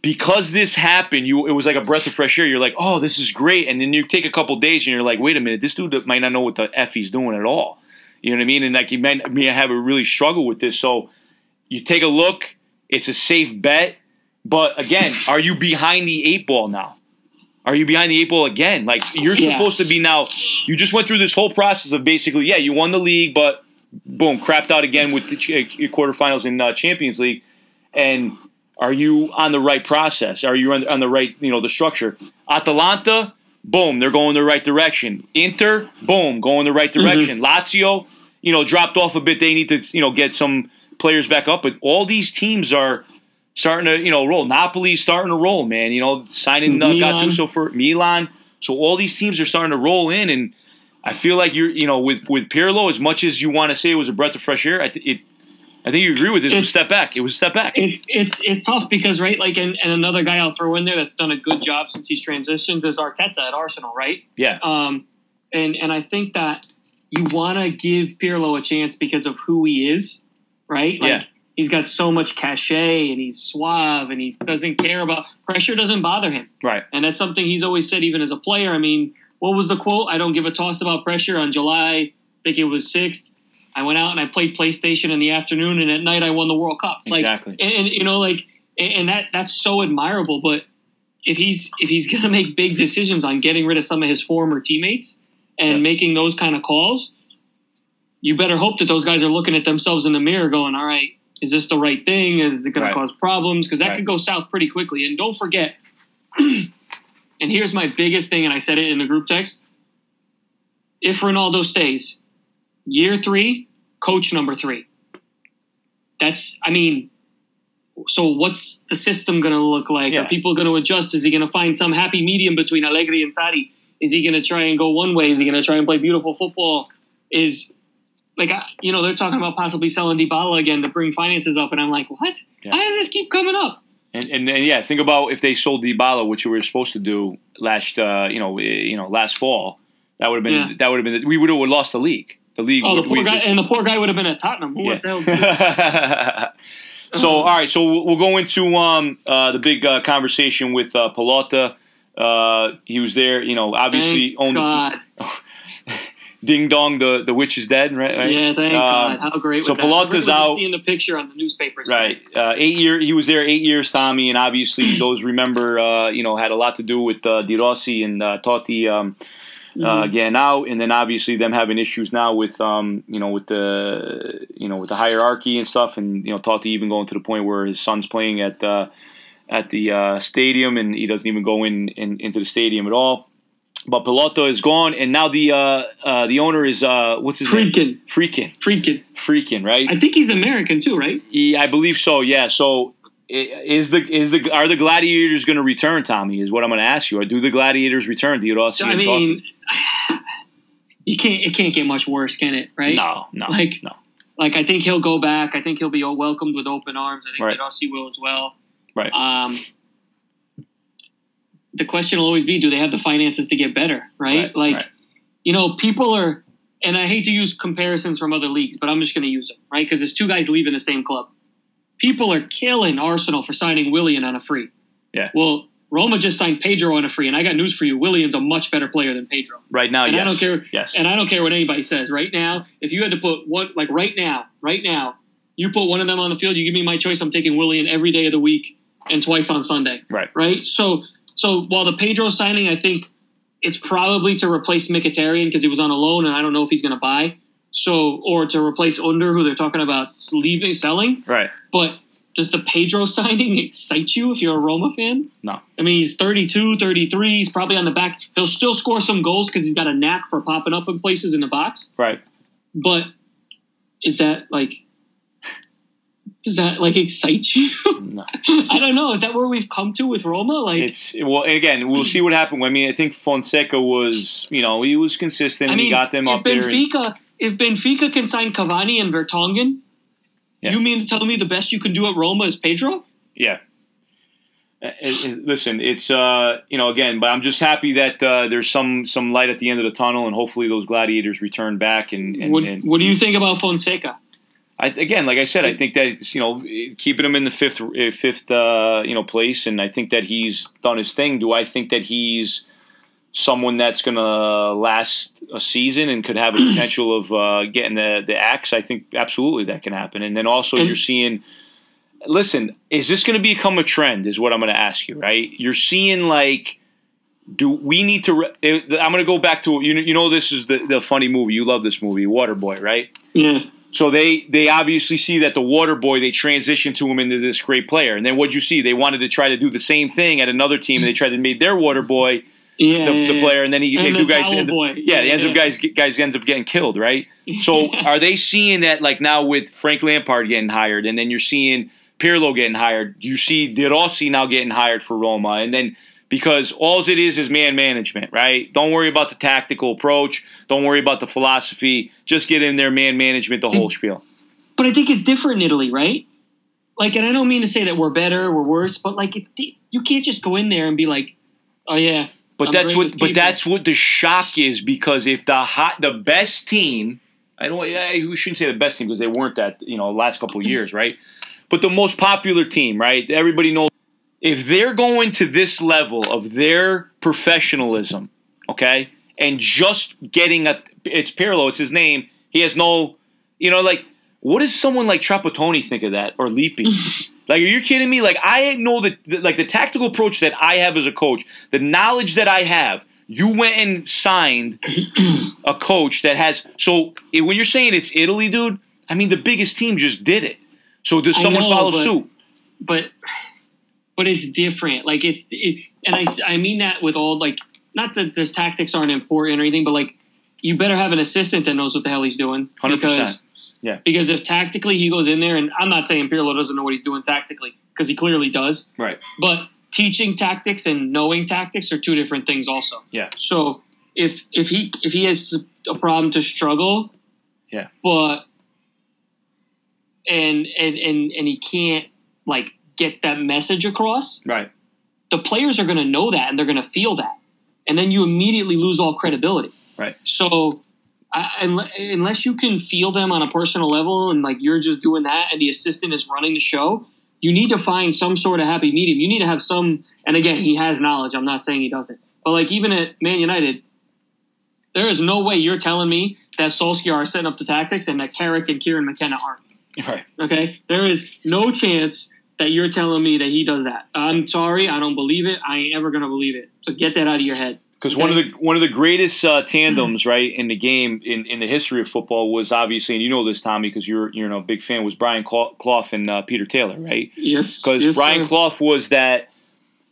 because this happened, you it was like a breath of fresh air. You're like, oh, this is great, and then you take a couple days and you're like, wait a minute, this dude might not know what the f he's doing at all. You know what I mean? And like he might, may have a really struggle with this. So you take a look. It's a safe bet, but again, are you behind the eight ball now? Are you behind the eight ball again? Like you're
Yeah.
supposed to be now. You just went through this whole process of basically, yeah, you won the league, but boom, crapped out again with the ch- uh, quarterfinals in uh, Champions League, and are you on the right process? Are you on, on the right, you know, the structure? Atalanta, boom, they're going the right direction. Inter, boom, going the right direction. Lazio, you know, dropped off a bit. They need to, you know, get some players back up. But all these teams are starting to, you know, roll. Napoli's starting to roll, man. You know, signing uh. Gattuso for Milan. So all these teams are starting to roll in, and I feel like you're, you know, with with Pirlo, as much as you want to say it was a breath of fresh air, I, th- it, I think you agree with it. It was a step back. It was a step back.
It's it's it's tough because right, like, and, and another guy I'll throw in there that's done a good job since he's transitioned is Arteta at Arsenal, right?
Yeah.
Um, and and I think that you want to give Pirlo a chance because of who he is, right? Like,
Yeah.
He's got so much cachet and he's suave and he doesn't care about pressure. Doesn't bother him,
Right.
and that's something he's always said, even as a player. I mean, what was the quote? I don't give a toss about pressure. On July, I think it was sixth. I went out and I played PlayStation in the afternoon, and at night I won the World Cup. Like,
Exactly.
and, and you know, like, and, that that's so admirable. But if he's if he's gonna make big decisions on getting rid of some of his former teammates and
Yeah.
making those kind of calls, you better hope that those guys are looking at themselves in the mirror, going, "All right, is this the right thing? Is it going
Right.
to cause problems? Because that
Right.
could go south pretty quickly." And don't forget. and here's my biggest thing, and I said it in the group text. If Ronaldo stays, year three, coach number three. That's, I mean, so what's the system going to look like?
Yeah.
Are people going to adjust? Is he going to find some happy medium between Allegri and Sarri? Is he going to try and go one way? Is he going to try and play beautiful football? Is like I- you know they're talking about possibly selling Dybala again to bring finances up, and I'm like, what?
Yeah.
Why does this keep coming up?
And, and and yeah, think about if they sold Dybala, which we were supposed to do last, uh, you know, eh, you know, last fall. That would have been
Yeah.
that would have been we would have lost the league. The league.
Oh, the
would-
poor guy,
just-
and the poor guy would have been at Tottenham. Who was
Yeah. so all right, so we'll go into um, uh, the big uh, conversation with uh, Pallotta. Uh, he was there, you know, obviously
Thank
owned the
God.
team. Ding dong, the the witch is dead, right? right?
Yeah, thank
Um,
God. How great was
so
that? Was
out.
Seeing the picture on the newspapers.
Right, uh, eight year. He was there eight years, Tommy, and obviously those remember, uh, you know, had a lot to do with uh, De Rossi and uh, Totti um, uh,
Mhm.
getting out, and then obviously them having issues now with, um, you know, with the, you know, with the hierarchy and stuff, and you know, Totti even going to the point where his son's playing at uh, at the uh, stadium, and he doesn't even go in, in into the stadium at all. But Pallotta is gone, and now the uh, uh, the owner is uh, what's his name? Freakin,
Friedkin.
Freakin, right?
I think he's American too, right?
Yeah, I believe so. Yeah. So is the is the are the gladiators going to return? Tommy is what I'm going to ask you. Or do the gladiators return? Do you all see?
I mean, you can't. It can't get much worse, can it? Right?
no, no,
Like-
no.
Like I think he'll go back. I think he'll be welcomed with open arms. I think
Right.
Rossi will as well.
Right.
Um, the question will always be: Do they have the finances to get better? Right.
Right,
like,
right.
you know, people are, and I hate to use comparisons from other leagues, but I'm just going to use them, right? Because there's two guys leaving the same club. People are killing Arsenal for signing Willian on a free.
Yeah.
Well, Roma just signed Pedro on a free, and I got news for you: Willian's a much better player than Pedro.
Right now,
And
yes.
I don't care.
Yes.
And I don't care what anybody says. Right now, if you had to put one, like right now, right now, you put one of them on the field, you give me my choice. I'm taking Willian every day of the week and twice on Sunday.
Right.
Right. So, so while the Pedro signing, I think it's probably to replace Mkhitaryan because he was on a loan, and I don't know if he's going to buy. So, or to replace Under, who they're talking about leaving, selling.
right.
But does the Pedro signing excite you if you're a Roma fan?
No.
I mean, he's 32, 33. He's probably on the back. He'll still score some goals because he's got a knack for popping up in places in the box.
Right.
But is that like, does that like excite you?
No.
I don't know. Is that where we've come to with Roma? Like,
It's well again. We'll see what happened. I mean, I think Fonseca was, you know, he was consistent.
I
and
mean,
he got them up there. and-
Benfica, if Benfica can sign Cavani and Vertonghen,
Yeah.
you mean to tell me the best you can do at Roma is Pedro?
Yeah. Uh, uh, Listen, it's uh, you know again, but I'm just happy that uh, there's some some light at the end of the tunnel, and hopefully those gladiators return back. And, and,
what,
and
what do you think about Fonseca?
I, again, like I said, I think that you know keeping him in the fifth uh, fifth uh, you know place, and I think that he's done his thing. Do I think that he's someone that's going to last a season and could have a potential of uh, getting the the axe? I think absolutely that can happen. And then also
And-
you're seeing. Listen, is this going to become a trend? Is what I'm going to ask you. Right? You're seeing like. Do we need to? Re- I'm going to go back to you. Know, you know, this is the, the funny movie. You love this movie, Waterboy, right?
Yeah.
So they they obviously see that the water boy they transitioned to him into this great player, and then what'd you see? They wanted to try to do the same thing at another team, and they tried to make their water boy
Yeah.
the,
yeah,
the player, and then he
And the
guys end up-
boy.
yeah, the ends
Yeah,
up guys guys ends up getting killed, right? So are they seeing that like now with Frank Lampard getting hired, and then you're seeing Pirlo getting hired, you see De Rossi now getting hired for Roma, and then because all it is is man management, right? Don't worry about the tactical approach, don't worry about the philosophy, just get in there man management, the whole spiel.
But I think it's different in Italy, right? Like, and I don't mean to say that we're better, we're worse, but like, it's you can't just go in there and be like, "Oh yeah."
But
I'm
that's what. But that's what the shock is because if the hot, the best team, I don't. I, we shouldn't say the best team because they weren't that. You know, last couple of years, right? But the most popular team, right? Everybody knows. If they're going to this level of their professionalism, okay, and just getting a, it's Pirlo, it's his name. He has no, you know, like what does someone like Trapattoni think of that or Lippi? Like, are you kidding me? Like, I know that, like, the tactical approach that I have as a coach, the knowledge that I have. You went and signed a coach that has. So when you're saying it's Italy, dude, I mean the biggest team just did it. So does someone
know,
follow
but-
suit?
but but it's different. Like it's it, and I I mean that with all like not that this tactics aren't important or anything, but like you better have an assistant that knows what the hell he's doing.
100%.
Because
Yeah.
Because if tactically he goes in there, and I'm not saying Pirlo doesn't know what he's doing tactically because he clearly does,
Right.
but teaching tactics and knowing tactics are two different things also.
Yeah.
So if if he if he has a problem to struggle,
Yeah.
but and and and and he can't like get that message across,
Right.
the players are going to know that and they're going to feel that, and then you immediately lose all credibility.
Right.
So. I, unless you can feel them on a personal level and like you're just doing that and the assistant is running the show, you need to find some sort of happy medium. You need to have some, and again, he has knowledge. I'm not saying he doesn't, but like even at Man United, There is no way you're telling me that Solskjaer are setting up the tactics and that Carrick and Kieran McKenna aren't.
Right.
Okay, there is no chance that you're telling me that he does that. I'm sorry, I don't believe it. I ain't ever gonna believe it. So get that out of your head.
Because one of the one of the greatest uh, tandems, right, in the game in, in the history of football was obviously, and you know this, Tommy, because you're you're a big fan, was Brian Clough and uh, Peter Taylor, right?
Yes,
Because
yes,
Brian
sir.
Clough was that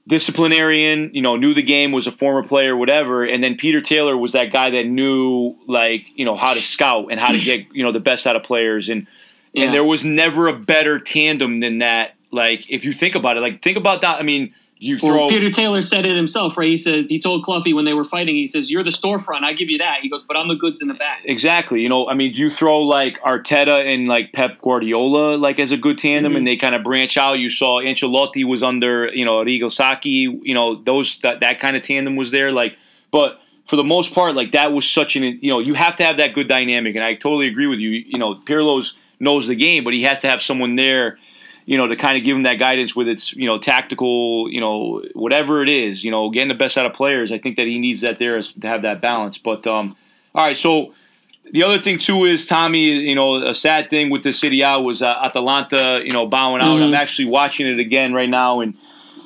disciplinarian, you know, knew the game, was a former player, whatever, and then Peter Taylor was that guy that knew like you know how to scout and how to get you know the best out of players, and
Yeah.
and there was never a better tandem than that. Like if you think about it, like think about that. I mean, you
Well. Peter Taylor said it himself, right? He said he told Cloughie when they were fighting, he says, "You're the storefront. I give you that." He goes, "But I'm the goods in the back."
Exactly. You know, I mean, you throw like Arteta and like Pep Guardiola like as a good tandem,
Mhm.
and they kind of branch out. You saw Ancelotti was under you know Arrigo Sacchi. You know, those that that kind of tandem was there. Like, but for the most part, like that was such an you know you have to have that good dynamic, and I totally agree with you. You know, Pirlo's knows the game, but he has to have someone there. You know, to kind of give him that guidance with its, you know, tactical, you know, whatever it is, you know, getting the best out of players. I think that he needs that there to have that balance. But um, all right, so the other thing too is Tommy. You know, a sad thing with the City out was uh, Atalanta. You know, bowing out.
Mhm.
I'm actually watching it again right now, and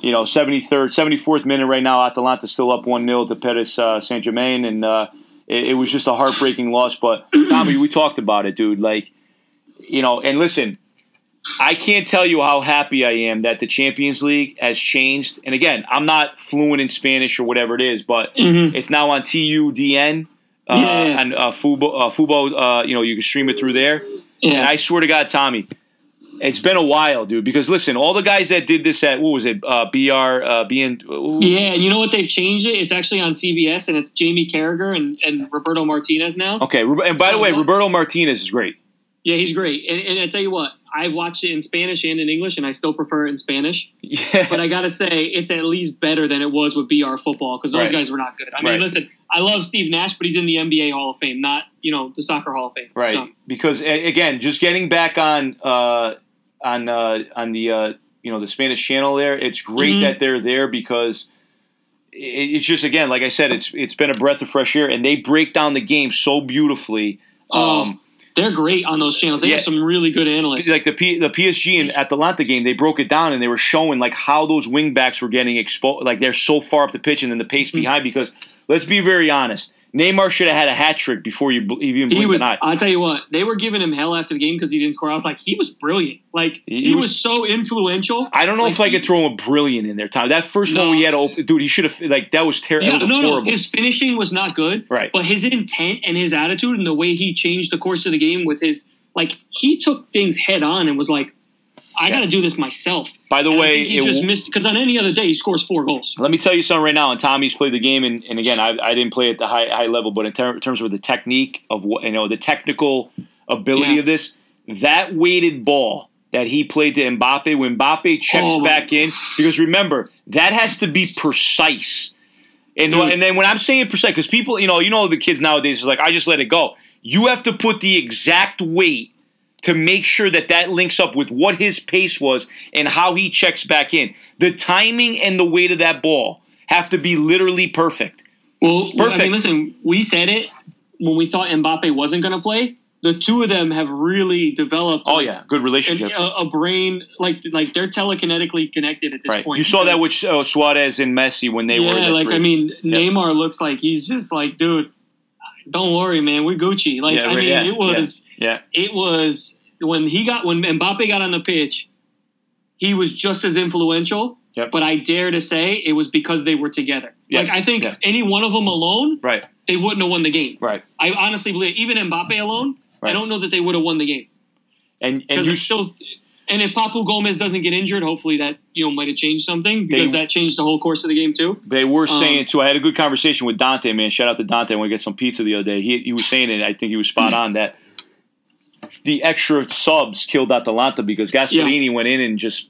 you know, 73rd, 74th minute right now. Atalanta still up one 0 to Paris uh, Saint Germain, and uh, it, it was just a heartbreaking loss. But Tommy, we talked about it, dude. Like, you know, and listen. I can't tell you how happy I am that the Champions League has changed. And again, I'm not fluent in Spanish or whatever it is, but
Mhm.
it's now on TUDN. Uh,
Yeah, yeah.
and uh, Fubo, uh, Fubo uh, you know, you can stream it through there. And I swear to God, Tommy, it's been a while, dude. Because listen, all the guys that did this at what was it, uh, BR, uh, BN,
yeah. And you know what? They've changed it. It's actually on CBS, and it's Jamie Carragher and, and Roberto Martinez now.
Okay, and by the way, Roberto Martinez is great.
Yeah, he's great. And, and I tell you what, I've watched it in Spanish and in English, and I still prefer it in Spanish.
Yeah,
But I gotta say, it's at least better than it was with BR football because those
Right.
guys were not good. I mean,
Right.
listen, I love Steve Nash, but he's in the NBA Hall of Fame, not you know the Soccer Hall of Fame.
right.
So,
Because again, just getting back on uh, on uh, on the uh, you know the Spanish channel there, it's great
Mhm.
that they're there because it's just again, like I said, it's it's been a breath of fresh air, and they break down the game so beautifully.
Oh,
Um,
they're great on those channels. They
Yeah.
have some really good analysts.
like the P, the PSG and Atalanta game, they broke it down and they were showing like how those wingbacks were getting exposed. Like they're so far up the pitch and then the pace
Mhm.
behind. Because let's be very honest, Neymar should have had a hat trick before you even blinked
was.
an eye.
I'll tell you what, they were giving him hell after the game because he didn't score. I was like, he was brilliant. Like
He
he,
was-
was, so influential.
I don't know
like,
if I could throw a brilliant in there, Tom. That first
No.
one we had to open, dude, he should have like that was terrible.
Yeah, no, no, his finishing was not good.
Right.
But his intent and his attitude and the way he changed the course of the game with his like he took things head on and was like, I got to do this myself.
By the
And
way,
he just
w-
missed because on any other day he scores four goals.
Let me tell you something right now. And Tommy's played the game, and, and again, I, I didn't play at the high high level, but in, ter- terms of the technique of what you know, the technical ability
Yeah.
of this, that weighted ball that he played to Mbappe, when Mbappe checks
Oh,
back in, because remember that has to be precise. And
Dude.
and then when I'm saying precise, because people, you know, you know, the kids nowadays is like, I just let it go. You have to put the exact weight to make sure that that links up with what his pace was and how he checks back in. The timing and the weight of that ball have to be literally perfect.
Well, I
Perfect.
mean, listen, we said it when we thought Mbappe wasn't going to play. The two of them have really developed.
Oh yeah, good relationship.
a, a brain like like they're telekinetically connected at this
right.
point.
You saw that with uh, Suarez and Messi when they
yeah,
were. the
like
three.
I mean, Neymar looks like he's just like, dude, don't worry, man, we're Gucci. Like
Yeah,
I mean,
yeah,
it was
yeah.
it was when he got when Mbappe got on the pitch, he was just as influential.
Yep.
But I dare to say it was because they were together.
Yeah,
Like I think
yeah.
any one of them alone,
Right,
they wouldn't have won the game.
right,
I honestly believe even Mbappe alone,
Right.
I don't know that they would have won the game
and and you
still. And if Papu Gomez doesn't get injured, hopefully that you know might have changed something because
They-
that changed the whole course of the game too.
They were
Um,
saying too. I had a good conversation with Dante. Man, shout out to Dante. When we get some pizza the other day, he he was saying it. I think he was spot on that the extra subs killed Atalanta because Gasperini went in and just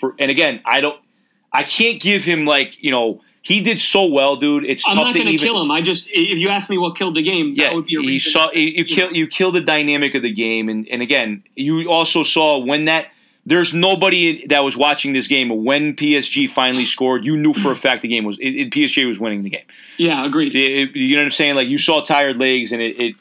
for, and again I don't I can't give him like you know he did so well, dude. It's
I'm not going to kill him. I just if you ask me what killed the game,
Yeah,
that would be a
you
reason.
saw you, you kill you kill the dynamic of the game, and and again, you also saw when that there's nobody that was watching this game when PSG finally scored. You knew for a fact the game was it, it, PSG was winning the game.
Yeah, agreed.
It- you know what I'm saying? Like you saw tired legs, and it. it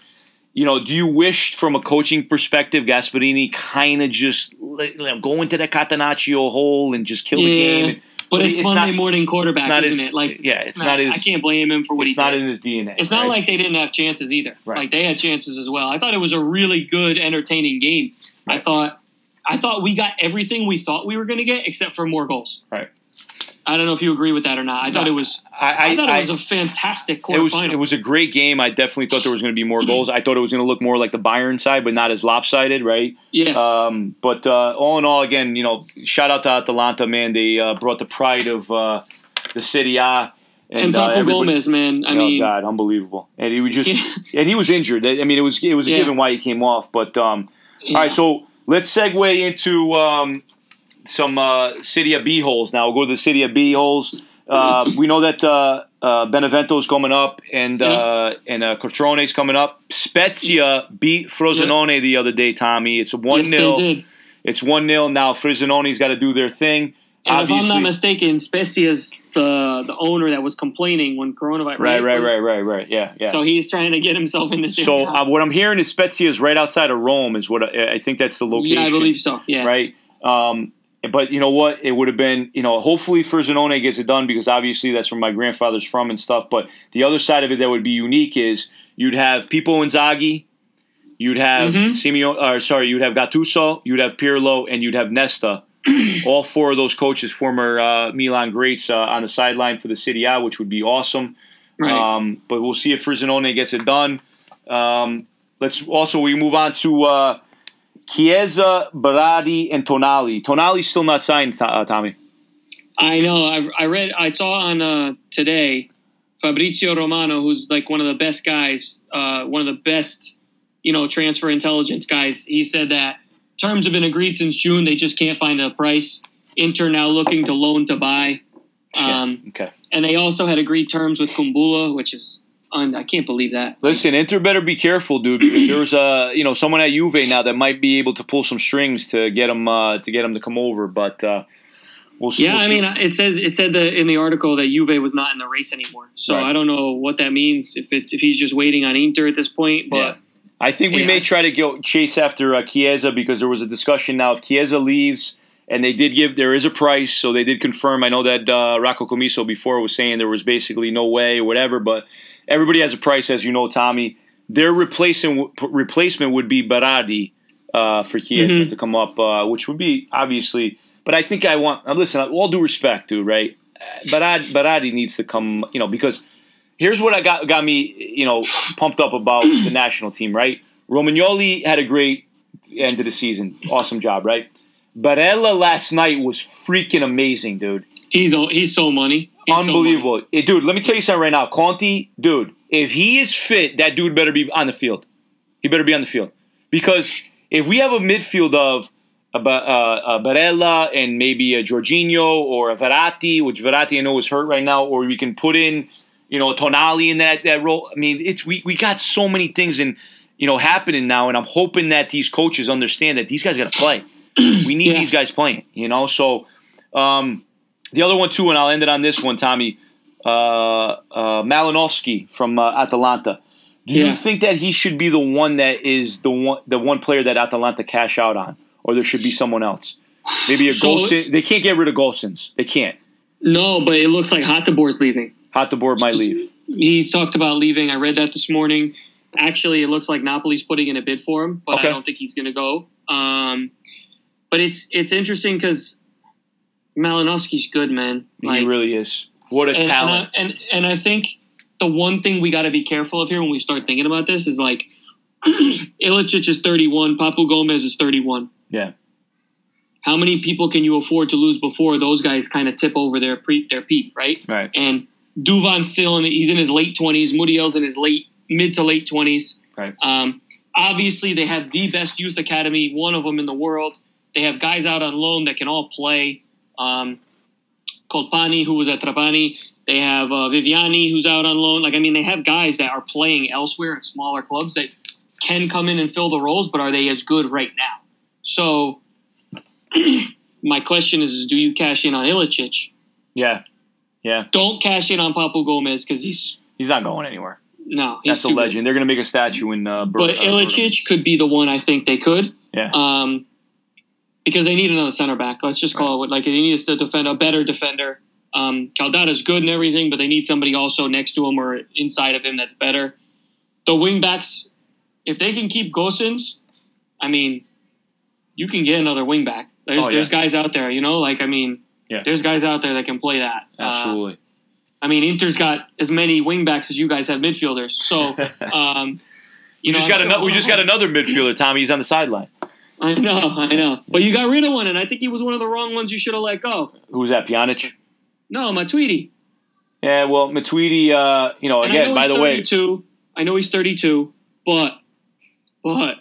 you know, do you wish from a coaching perspective, Gasperini kind of just let him go into the Catenaccio hole and just kill the game?
But it's,
it's
Monday
not-
morning quarterback,
it's not
isn't
his-
it? Like,
yeah, it's not his-
I can't blame him for what
It's
he
not
did.
in his DNA.
It's not
right?
like they didn't have chances either.
Right.
Like they had chances as well. I thought it was a really good, entertaining game. I thought, I thought we got everything we thought we were going to get, except for more goals.
Right.
I don't know if you agree with that or not. I thought it was.
I, I,
I, thought it was a fantastic
it was
quarterfinal.
it was a great game. I definitely thought there was going to be more goals. I thought it was going to look more like the Bayern side, but not as lopsided, right?
yes.
Um, but uh, all in all, again, you know, shout out to Atalanta, man. They uh, brought the pride of uh, the Serie A.
and
uh,
Papu
everybody-
Gomez, man. I
oh
mean,
God, unbelievable! And he was just,
Yeah.
and he was injured. I mean, it was it was a
Yeah.
given why he came off. But um,
yeah.
all right, so let's segue into um, some uh, City of B holes now. We'll go to the City of B holes. Uh, we know that uh, uh, Benevento's coming up and uh, and uh, Crotone's coming up. Spezia beat Frosinone the other day, Tommy. It's a 1
yes, they
0.
did.
It's 1 0. Now Frosinone's got to do their thing.
And if I'm not mistaken, Spezia's the the owner that was complaining when coronavirus.
Right, right, right, right, right. Yeah, yeah.
So he's trying to get himself in this.
So uh, what I'm hearing is Spezia is right outside of Rome. Is what I, I think that's the location.
yeah, I believe so. Yeah.
Right. Um, but you know what? It would have been you know hopefully Frosinone gets it done because obviously that's where my grandfather's from and stuff. But the other side of it that would be unique is you'd have Pippo Inzaghi, you'd have
Mhm.
Simeone, or sorry, you'd have Gattuso, you'd have Pirlo, and you'd have Nesta. All four of those coaches, former uh, Milan greats, uh, on the sideline for the Serie A, which would be awesome.
Right.
Um, but we'll see if Frosinone gets it done. Um, let's also we move on to uh, Chiesa, Berardi, and Tonali. Tonali's still not signed, uh, Tommy.
I know. I, I read. I saw on uh, today Fabrizio Romano, who's like one of the best guys, uh, one of the best, you know, transfer intelligence guys. He said that terms have been agreed since June. They just can't find a price. Inter now looking to loan to buy, um,
Okay.
and they also had agreed terms with Kumbulla, which is un- I can't believe that.
Listen, Inter better be careful, dude, because there's uh, you know someone at Juve now that might be able to pull some strings to get him uh, to get him to come over. But uh, we'll see.
Yeah,
we'll
I mean, it says it said that in the article that Juve was not in the race anymore. So
Right.
I don't know what that means. If it's if he's just waiting on Inter at this point, but.
Yeah. I think we
Yeah.
may try to go chase after uh, Chiesa because there was a discussion now if Chiesa leaves and they did give there is a price, so they did confirm. I know that uh, Rocco Commisso before was saying there was basically no way or whatever, but everybody has a price, as you know, Tommy. Their replacement replacement would be Berardi uh, for Chiesa
Mhm.
to come up, uh, which would be obviously. But I think I want. uh, Listen, all due respect, dude, right? Uh, Berardi, Berardi needs to come, you know, because here's what I got got me, you know, pumped up about the national team, right? Romagnoli had a great end of the season. Awesome job, right? Barella last night was freaking amazing, dude.
He's he's so money.
Unbelievable. Eh, dude, let me tell you something right now. Conti, dude, if he is fit, that dude better be on the field. He better be on the field. Because if we have a midfield of a, Ba- uh, a Barella and maybe a Jorginho or a Verratti, which Verratti I know is hurt right now, or we can put in, you know, Tonali in that, that role. I mean, it's we, we got so many things in, you know, happening now, and I'm hoping that these coaches understand that these guys got to play. we need
Yeah.
these guys playing, you know. So um, the other one too, and I'll end it on this one, Tommy. Uh, uh, Malinovskyi from uh, Atalanta. Do you think that he should be the one that is the one the one player that Atalanta cash out on, or there should be someone else? Maybe a
So-
Gosens. They can't get rid of Gosens. They can't.
No, but it looks like Hateboer's leaving.
Hot might leave.
He's talked about leaving. I read that this morning. Actually, it looks like Napoli's putting in a bid for him, but
Okay.
I don't think he's going to go. Um, but it's it's interesting because Malinovskyi's good, man.
he really is. What a
and,
talent!
And I, and and I think the one thing we got to be careful of here when we start thinking about this is like Ilicic is 31, Papu Gomez is 31.
yeah,
How many people can you afford to lose before those guys kind of tip over their pre, their peak, right?
right.
And Duvan's still in he's in his late 20s, Muriel's in his late mid to late 20s.
Right.
Um, obviously, they have the best youth academy, one of them in the world. They have guys out on loan that can all play. Um, Colpani, who was at Trapani. They have uh, Viviani, who's out on loan. Like, I mean, they have guys that are playing elsewhere in smaller clubs that can come in and fill the roles, but are they as good right now? So, My question is, do you cash in on Ilicic?
Yeah, yeah.
Don't cash in on Papu Gomez because he's
He's not going anywhere.
no, he's
That's a
too good.
legend. They're going to make a statue in. Uh, Bur-
But
uh,
Ilicic could be the one I think they could.
Yeah.
Um, because they need another center back. Let's just call it what like they need to defend a better defender. Um, Caldara's good and everything, but they need somebody also next to him or inside of him that's better. The wing backs, if they can keep Gosens, I mean, you can get another wing back. There's
Oh, yeah.
there's guys out there, you know, like I mean,
Yeah.
there's guys out there that can play that. Uh,
Absolutely.
I mean, Inter's got as many wing backs as you guys have midfielders. So, um,
we
you know,
just got another. We just got another midfielder. Tommy. He's on the sideline.
I know, I know. But you got rid of one, and I think he was one of the wrong ones you should have let go.
Who was that? Pjanic.
No, Tweety.
Yeah. Well, Matuidi. Uh, you know,
And
again,
know
by the way,
I know he's 32, but, but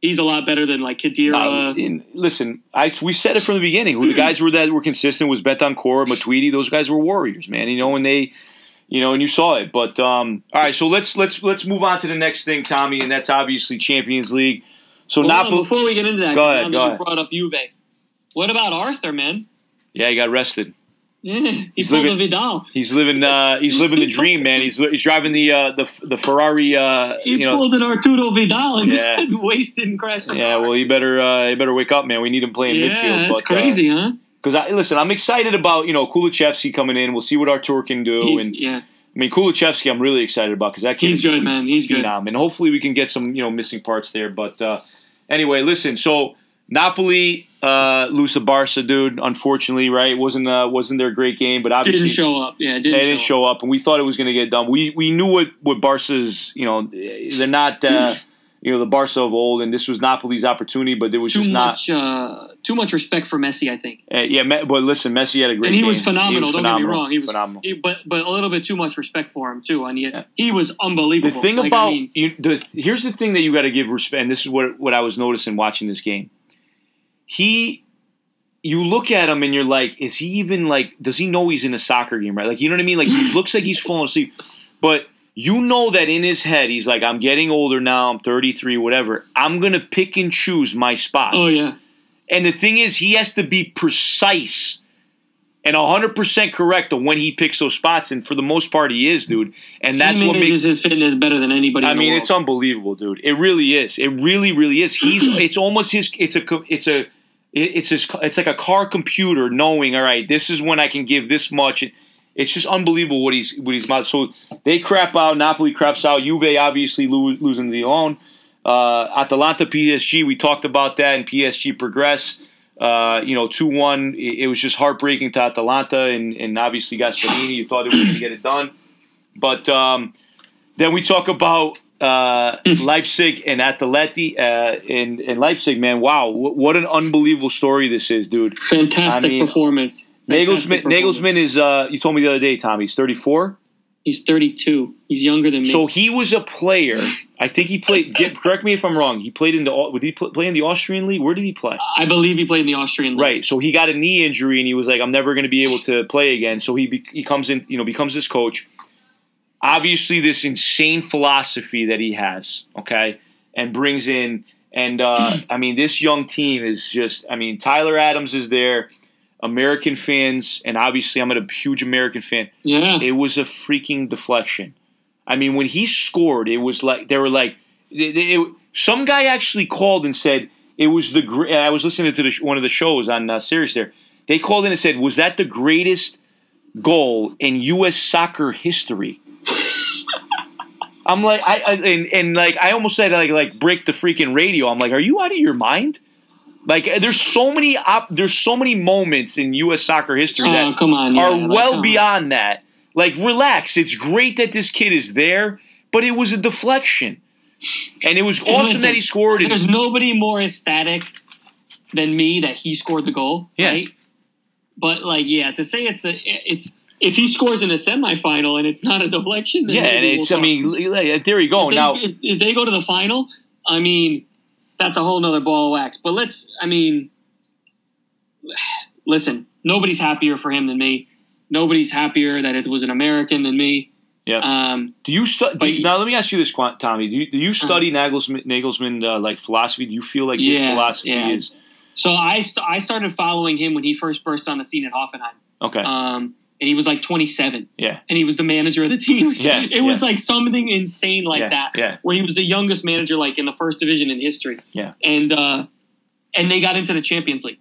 he's a lot better than like Khedira.
Uh, listen, I we said it from the beginning. Who the guys were that were consistent was Bentancur, Matuidi. Those guys were warriors, man. You know, and they, you know, and you saw it. But um, all right, so let's let's let's move on to the next thing, Tommy, and that's obviously Champions League. So
on,
Napoli,
before we get into that,
Go ahead, go ahead.
brought up Juve. What about Arthur, man?
yeah, he got arrested.
Yeah, he
He's living-
Vidal.
He's living uh, he's living the dream, man. He's he's driving the uh, the the Ferrari. Uh,
He
you know,
pulled an Arturo Vidal and
Yeah.
wasted and crashed.
yeah.
car.
Well, you better uh, you better wake up, man. We need him playing
yeah,
midfield.
that's
but, uh,
crazy, huh?
Because I listen, I'm excited about you know Kulusevski coming in. We'll see what Artur can do.
He's,
and
yeah,
I mean Kulusevski, I'm really excited about because that kid
He's good, man. He's good.
and hopefully we can get some you know missing parts there. But uh, anyway, listen. So Napoli uh, lose to Barca, dude. Unfortunately, right? Wasn't uh, wasn't their great game, but obviously
didn't show up. Yeah, didn't
they didn't
show,
show up, and we thought it was going to get done. We we knew what what Barca's you know they're not uh, you know the Barca of old, and this was Napoli's opportunity, but there was
Too
just not.
much, uh, too much respect for Messi, I think.
Uh, yeah, Me- but listen, Messi had a great
and he
game.
was phenomenal.
He was
don't
phenomenal.
get me wrong. He was
phenomenal.
he- but but a little bit too much respect for him too. And he,
Yeah.
he was unbelievable.
The thing
Like, I
about
mean,
you, the here's the thing that you got to give respect. And this is what what I was noticing watching this game. He, you look at him and you're like, is he even like? Does he know he's in a soccer game? Right? Like you know what I mean? Like he looks like he's falling asleep, but you know that in his head he's like, I'm getting older now. I'm 33, whatever. I'm gonna pick and choose my spots.
oh yeah,
And the thing is, he has to be precise and 100% correct on when he picks those spots. And for the most part, he is, dude. And that's what makes.
his fitness better than anybody. Else. I
mean, it's unbelievable, dude. It really is. It really, really is. He's. It's almost his. It's a. It's a. It's his. It's like a car computer knowing. All right, this is when I can give this much. It's just unbelievable what he's what he's about. So they crap out. Napoli craps out. Juve obviously lo- losing the own. Uh, Atalanta PSG. We talked about that, and PSG progress. Uh, you know, two one. It, it was just heartbreaking to Atalanta, and and obviously Gasperini. You thought they were going to get it done, but um, then we talk about uh, Leipzig and Atleti uh, in in Leipzig. Man, wow, what, what an unbelievable story this is, dude.
fantastic
I mean,
performance.
Nagelsmann, Nagelsmann is. Uh, you told me the other day, Tommy. He's thirty four.
He's 32. He's younger than me.
So he was a player. I think he played. Get, correct me if I'm wrong. He played in the. Would he pl- play in the Austrian league? Where did he play?
I believe he played in the Austrian league.
Right. So he got a knee injury, and he was like, "I'm never going to be able to play again." So he be, he comes in, you know, becomes this coach. Obviously, this insane philosophy that he has, okay, and brings in, and uh, I mean, this young team is just. I mean, Tyler Adams is there, American fans, and obviously, I'm a huge American fan.
Yeah.
It was a freaking deflection. I mean, when he scored, it was like they were like, it, it- some guy actually called and said it was the. I was listening to the, one of the shows on uh, Sirius. There, they called in and said, "Was that the greatest goal in U.S. soccer history?" I'm like, I, I and, and like I almost said like like break the freaking radio. I'm like, are you out of your mind? Like, eh, there's so many op- there's so many moments in U.S. soccer history oh, that
Oh, come on. yeah,
are
like,
well
come on.
beyond that. Like, relax. It's great that this kid is there, but it was a deflection. And it was
And
awesome
listen,
that he scored
There's
it.
nobody more ecstatic than me that he scored the goal.
Yeah.
Right? But like, yeah, to say it's the it's if he scores in a semifinal and it's not a deflection, then
Yeah, and it's, I mean, there you go.
if they,
Now,
if they go to the final, I mean, that's a whole nother ball of wax. But let's, I mean, listen, nobody's happier for him than me. Nobody's happier that it was an American than me.
Yeah.
Um,
do you study?
Uh-huh.
now, let me ask you this, Tommy. Do you, do you study Nagelsmann, Nagelsmann uh, like philosophy? Do you feel like his
Yeah,
philosophy
yeah.
is
So I st- I started following him when he first burst on the scene at Hoffenheim.
Okay.
Um, and he was like 27,
yeah.
and he was the manager of the team.
Yeah,
it was
yeah.
like something insane like
yeah.
that,
Yeah.
where he was the youngest manager like in the first division in history.
Yeah.
and uh, and they got into the Champions League,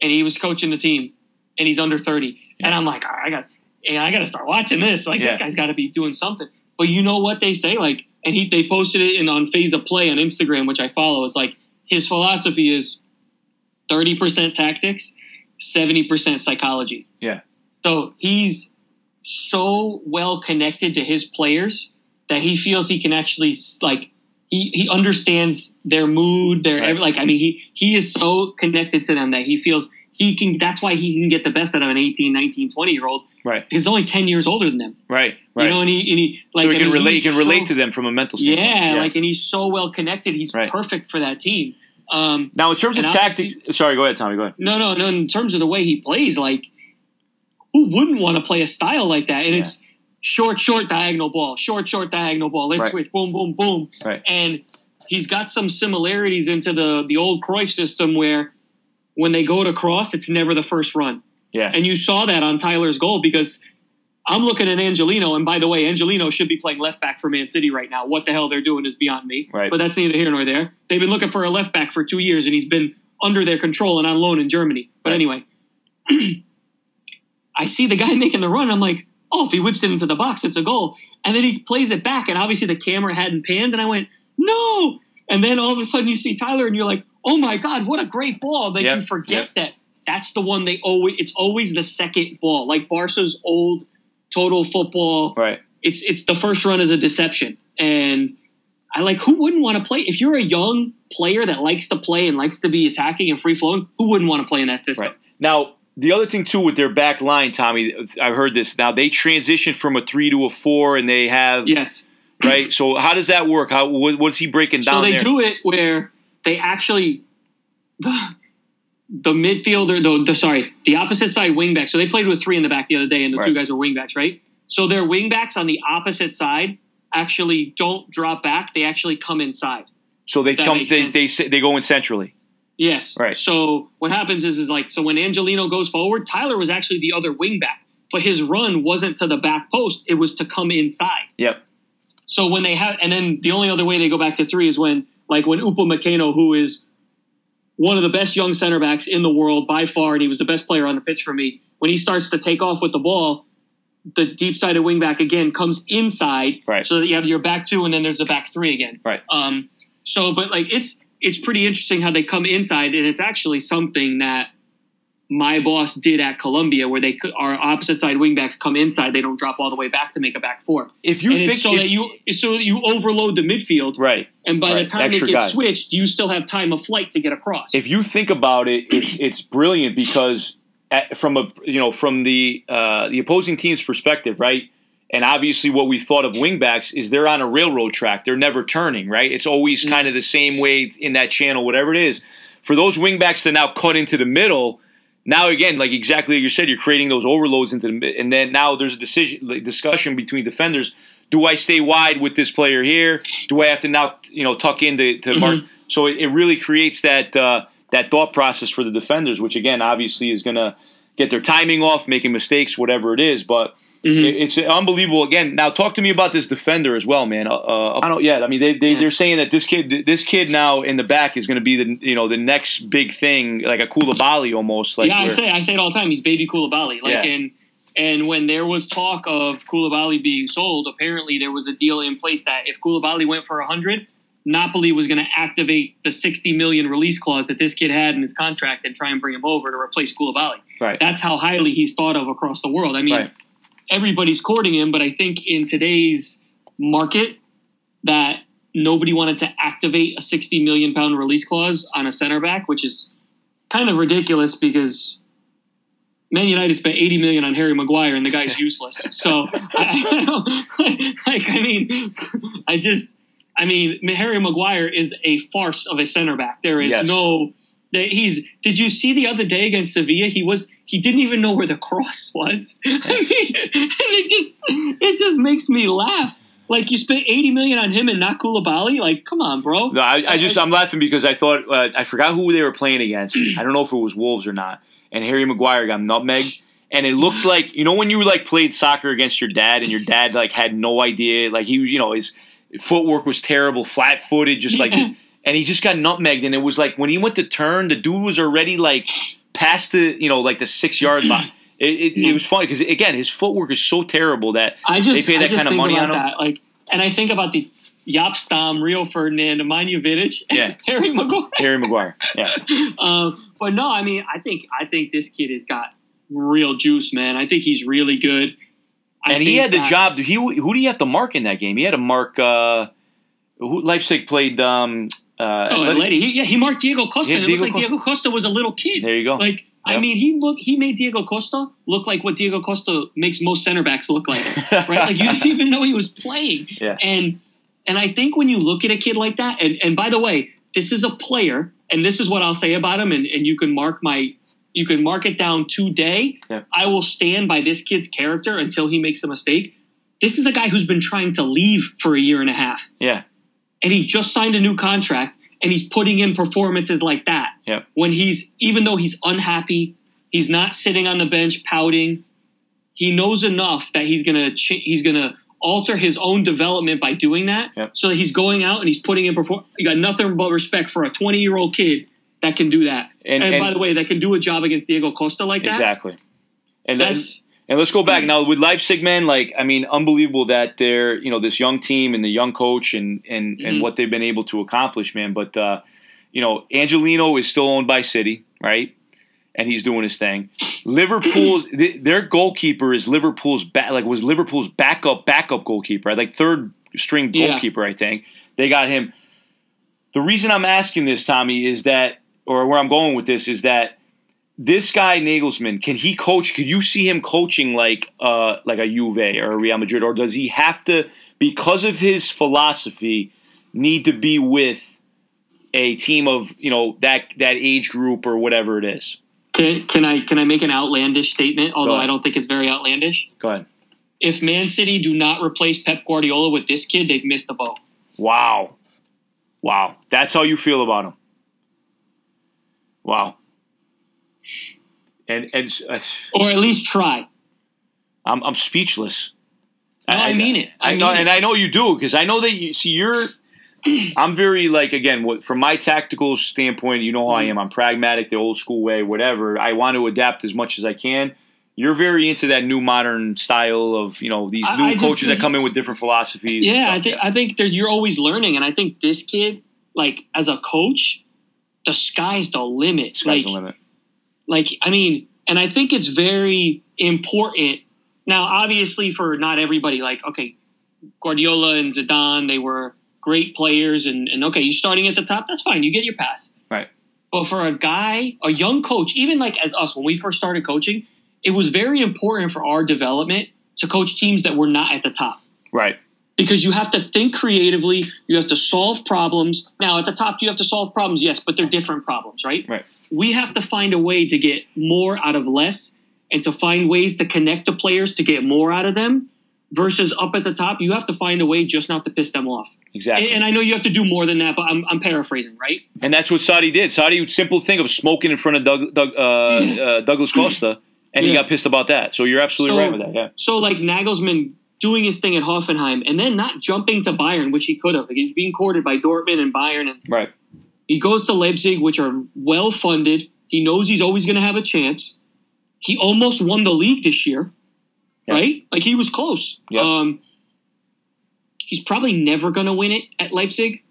and he was coaching the team, and he's under 30, and I'm like, "All right, I got, and I got to start watching this. Like
Yeah.
this guy's got to be doing something. But you know what they say, like, and he they posted it in on Phase of Play on Instagram, which I follow. It's like his philosophy is 30% tactics, 70% psychology.
Yeah.
So he's so well connected to his players that he feels he can actually like he, he understands their mood, their
Right.
like I mean he he is so connected to them that he feels he can that's why he can get the best out of an 18, 19, 20 year old.
Right.
He's only 10 years older than them.
Right. Right.
You know, and he, and he like
so he
I
can
mean,
relate. He can relate to them from a mental standpoint.
yeah, like and he's so well connected. He's
Right.
perfect for that team. Um,
now in terms of tactics. Sorry. Go ahead, Tommy. Go ahead.
no, no, no. In terms of the way he plays, like who wouldn't want to play a style like that? And
Yeah.
it's short, short diagonal ball, short, short diagonal ball. Let's
Right.
switch, boom, boom, boom.
Right.
And he's got some similarities into the the old Cruyff system where when they go to cross, it's never the first run.
Yeah.
And you saw that on Tyler's goal because I'm looking at Angelino, and by the way, Angelino should be playing left back for Man City right now. What the hell they're doing is beyond me.
Right.
But that's neither here nor there. They've been looking for a left back for two years, and he's been under their control and on loan in Germany. But
Right.
anyway, I see the guy making the run. I'm like, oh, if he whips it into the box, it's a goal. And then he plays it back, and obviously the camera hadn't panned, and I went, no. And then all of a sudden you see Tyler, and you're like, oh my god, what a great ball! Like
Yep,
you forget
yep.
that that's the one they always. It's always the second ball, like Barca's old total football.
Right.
It's it's the first run is a deception, and I like who wouldn't want to play if you're a young player that likes to play and likes to be attacking and free flowing. Who wouldn't want to play in that system?
Right. Now, the other thing too with their back line, Tommy, I've heard this. Now they transition from a three to a four, and they have
Yes.
right. So how does that work? How what, what's he breaking down
So they
there?
do it where they actually the, the midfielder, the, the sorry, the opposite side wingback. So they played with three in the back the other day, and the two
Right.
guys were wingbacks, right? So their wingbacks on the opposite side actually don't drop back; they actually come inside.
so they come. They,
sense.
they sit- they go in centrally.
Yes.
Right.
So what happens is, is like, so when Angelino goes forward, Tyler was actually the other wingback, but his run wasn't to the back post; it was to come inside.
Yep.
So when they have, and then the only other way they go back to three is when, like, when Upamecano, who is one of the best young center backs in the world by far, and he was the best player on the pitch for me, when he starts to take off with the ball, the deep sided wing back again comes inside,
Right.
so that you have your back two, and then there's the back three again.
Right.
Um. So, but like, it's it's pretty interesting how they come inside, and it's actually something that my boss did at Columbia, where they our opposite side wingbacks come inside, they don't drop all the way back to make a back four
If you
and
think
so
if-
that you so that you overload the midfield,
right,
and by
Right,
the time it gets
guy.
switched, you still have time of flight to get across.
if you think about it, it's it's brilliant because at, from a you know from the uh, the opposing team's perspective, right? And obviously, what we thought of wingbacks is they're on a railroad track; they're never turning, right? It's always
Mm.
kind of the same way in that channel, whatever it is. For those wingbacks to now cut into the middle, now again, like exactly like you said, you're creating those overloads into the and then now there's a decision like, discussion between defenders. Do I stay wide with this player here? Do I have to now you know tuck in to, to mark? So it, it really creates that uh, that thought process for the defenders, which again obviously is going to get their timing off, making mistakes, whatever it is. But
Mhm.
it- it's unbelievable. Again, now talk to me about this defender as well, man. Uh, Uh, I don't. Yeah, I mean they, they
Yeah.
they're saying that this kid this kid now in the back is going to be the you know the next big thing, like a Koulibaly almost. Like
yeah, I say I say it all the time. He's baby Koulibaly. Like
Yeah.
and and when there was talk of Koulibaly being sold, apparently there was a deal in place that if Koulibaly went for a hundred, Napoli was going to activate the sixty million release clause that this kid had in his contract and try and bring him over to replace Koulibaly.
right.
That's how highly he's thought of across the world. I mean,
Right.
Everybody's courting him, but I think in today's market that nobody wanted to activate a 60 million pound release clause on a center back, which is kind of ridiculous because Man United spent 80 million on Harry Maguire and the guy's useless. So I, I like I mean I just I mean Harry Maguire is a farce of a center back. There is
Yes.
no he's did you see the other day against Sevilla he was he didn't even know where the cross was I mean and it just it just makes me laugh Like you spent eighty million on him and not Koulibaly. Like, come on, bro.
No, I, I just I'm laughing because I thought uh, I forgot who they were playing against. I don't know if it was Wolves or not. And Harry Maguire got nutmeg, and it looked like you know when you like played soccer against your dad, and your dad like had no idea, like he was you know his footwork was terrible, flat footed, just like. and he just got nutmegged, and it was like when he went to turn, the dude was already like past the you know like the six yard line. It, it, it was funny because again his footwork is so terrible that
I just
They pay that kind of money on him?
that. Like, and I think about the Jaap Stam, Rio Ferdinand, Nemanja Vidic,
Yeah.
Harry Maguire.
Harry Maguire, yeah.
um, but no, I mean, I think I think this kid has got real juice, man. I think he's really good. I
and he had the
that-
job. He who do you have to mark in that game? He had to mark. Uh, who Leipzig played. Um, uh,
Oh,
Atleti-
Atleti. He, yeah, he marked Diego Costa.
Yeah,
and it
Diego
looked like
Costa.
Diego Costa was a little kid.
there you go.
Like, I mean, he look he made Diego Costa look like what Diego Costa makes most center backs look like, right? Like you didn't even know he was playing.
Yeah.
And and I think when you look at a kid like that, and, and by the way, this is a player, and this is what I'll say about him, and, and you can mark my you can mark it down today.
Yeah.
I will stand by this kid's character until he makes a mistake. This is a guy who's been trying to leave for a year and a half
yeah,
and he just signed a new contract and he's putting in performances like that
Yep.
when he's even though he's unhappy he's not sitting on the bench pouting he knows enough that he's gonna ch- he's gonna alter his own development by doing that
Yep.
so that he's going out and he's putting in perform you got nothing but respect for a 20 year old kid that can do that
And-
and,
and-
by the way that can do a job against diego costa like that
exactly. And
that's
and let's go back now with Leipzig, man. Like, I mean, unbelievable that they're you know this young team and the young coach and and and
Mhm.
what they've been able to accomplish, man. But uh, you know, Angelino is still owned by City, right? And he's doing his thing. Liverpool's th- their goalkeeper is Liverpool's back like was Liverpool's backup backup goalkeeper, right? like third string
Yeah.
goalkeeper, I think. They got him. The reason I'm asking this, Tommy, is that, or where I'm going with this, is that this guy Nagelsmann can he coach? Could you see him coaching like uh like a Juve or a Real Madrid, or does he have to because of his philosophy need to be with a team of you know that that age group or whatever it is?
can, can i can i make an outlandish statement although i don't think it's very outlandish
Go ahead.
if Man City do not replace Pep Guardiola with this kid, they've missed the boat.
Wow, wow, that's how you feel about him. Wow. And and uh,
Or at least try.
I'm I'm speechless.
No, I mean it. I
I, know,
mean
and. I know you do because I know that you see. You're. I'm very like again, what from my tactical standpoint, you know how I
Mm-hmm.
am. I'm pragmatic, the old school way, whatever. I want to adapt as much as I can. You're very into that new modern style of you know these new
I
coaches that come in with different philosophies.
Yeah. I think I think you're always learning, and I think this kid, like as a coach, the sky's the limit.
Sky's
like,
the limit.
Like I mean, and I think it's very important. Now, obviously, for not everybody, like okay, Guardiola and Zidane, they were great players, and, and okay, you're starting at the top, that's fine, you get your pass.
Right.
But for a guy, a young coach, even like as us, when we first started coaching, it was very important for our development to coach teams that were not at the top
Right.
because you have to think creatively. You have to solve problems. Now, at the top, you have to solve problems, yes, but they're different problems, right?
Right.
We have to find a way to get more out of less and to find ways to connect to players to get more out of them versus up at the top, you have to find a way just not to piss them off.
Exactly.
And, and I know you have to do more than that, but I'm, I'm paraphrasing, right?
And that's what Sarri did. Sarri, simple thing of smoking in front of Doug, Doug, uh, uh, Douglas Costa, and he got pissed about that. So you're absolutely
So-
right with that. Yeah.
So, like Nagelsmann doing his thing at Hoffenheim and then not jumping to Bayern, which he could have. Like, he's being courted by Dortmund and Bayern and
Right.
He goes to Leipzig, which are well funded. He knows he's always going to have a chance. He almost won the league this year,
Yeah.
right? Like he was close.
Yeah.
Um, he's probably never going to win it at Leipzig.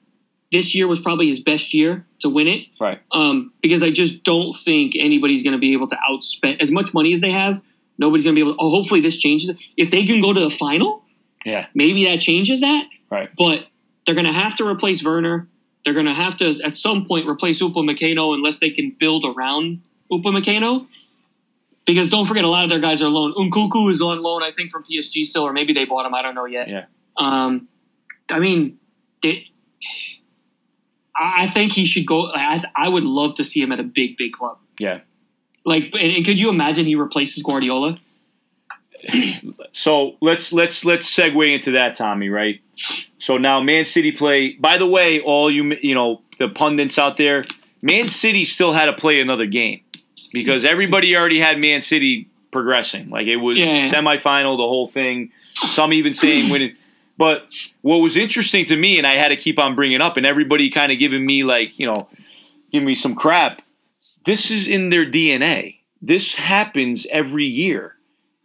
This year was probably his best year to win it
Right.
um, because I just don't think anybody's going to be able to outspend as much money as they have. Nobody's going to be able. To, oh, hopefully this changes. If they can go to the final,
Yeah.
maybe that changes that
Right.
but they're going to have to replace Werner. They're going to have to, at some point, replace Upamecano unless they can build around Upamecano. Because don't forget, a lot of their guys are loan. Nkunku is on loan, I think, from PSG still, or maybe they bought him. I don't know yet.
Yeah.
Um, I mean, they, I I think he should go. I, I would love to see him at a big, big club.
Yeah.
Like, and, and could you imagine he replaces Guardiola?
So let's let's let's segue into that, Tommy. Right. So now Man City play. By the way, all you you know the pundits out there, Man City still had to play another game because everybody already had Man City progressing. Like it was
Yeah.
semifinal, the whole thing. Some even saying winning. But what was interesting to me, and I had to keep on bringing up, and everybody kind of giving me like you know, giving me some crap. This is in their DNA. This happens every year.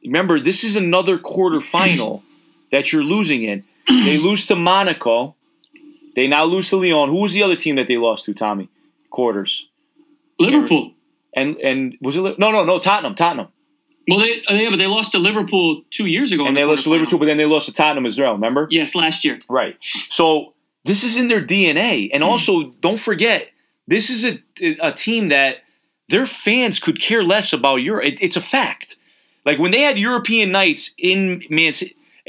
Remember, this is another quarterfinal that you're losing in. They lose to Monaco. They now lose to Lyon. Who was the other team that they lost to, Tommy? Quarters.
Liverpool.
And and was it no no no Tottenham Tottenham
Well, they uh, yeah, but they lost to Liverpool two years ago.
and
the
they lost to. Liverpool, but then they lost to Tottenham as well. Remember?
Yes, last year.
Right. So this is in their DNA, and also don't forget this is a a team that their fans could care less about Europe. It, it's a fact. Like when they had European nights in Man,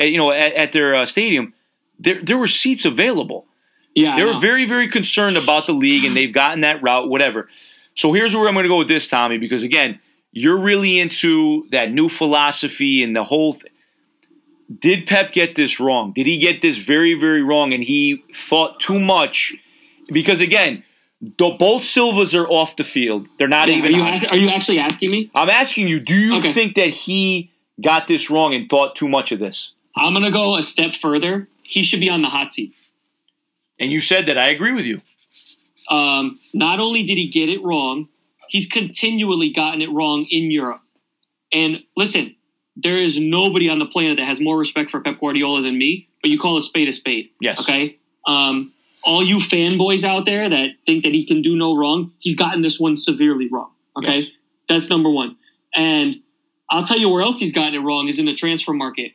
uh, you know, at, at their uh, stadium, there there were seats available.
Yeah,
They were very, very concerned about the league, and they've gotten that route, whatever. So here's where I'm going to go with this, Tommy, because again, you're really into that new philosophy and the whole thing. Did Pep get this wrong? Did he get this very, very wrong? And he thought too much? Because again, both Silvas are off the field. They're not
Yeah,
even.
Are you, ask- are you actually asking me?
I'm asking you, do you
Okay.
think that he got this wrong and thought too much of this?
I'm gonna go a step further. He should be on the hot seat.
And you said that. I agree with you.
Um, not only did he get it wrong, he's continually gotten it wrong in Europe. And listen, there is nobody on the planet that has more respect for Pep Guardiola than me. But you call a spade a spade.
Yes.
Okay. Um, all you fanboys out there that think that he can do no wrong, he's gotten this one severely wrong. Okay.
Yes.
That's number one. And I'll tell you where else he's gotten it wrong is in the transfer market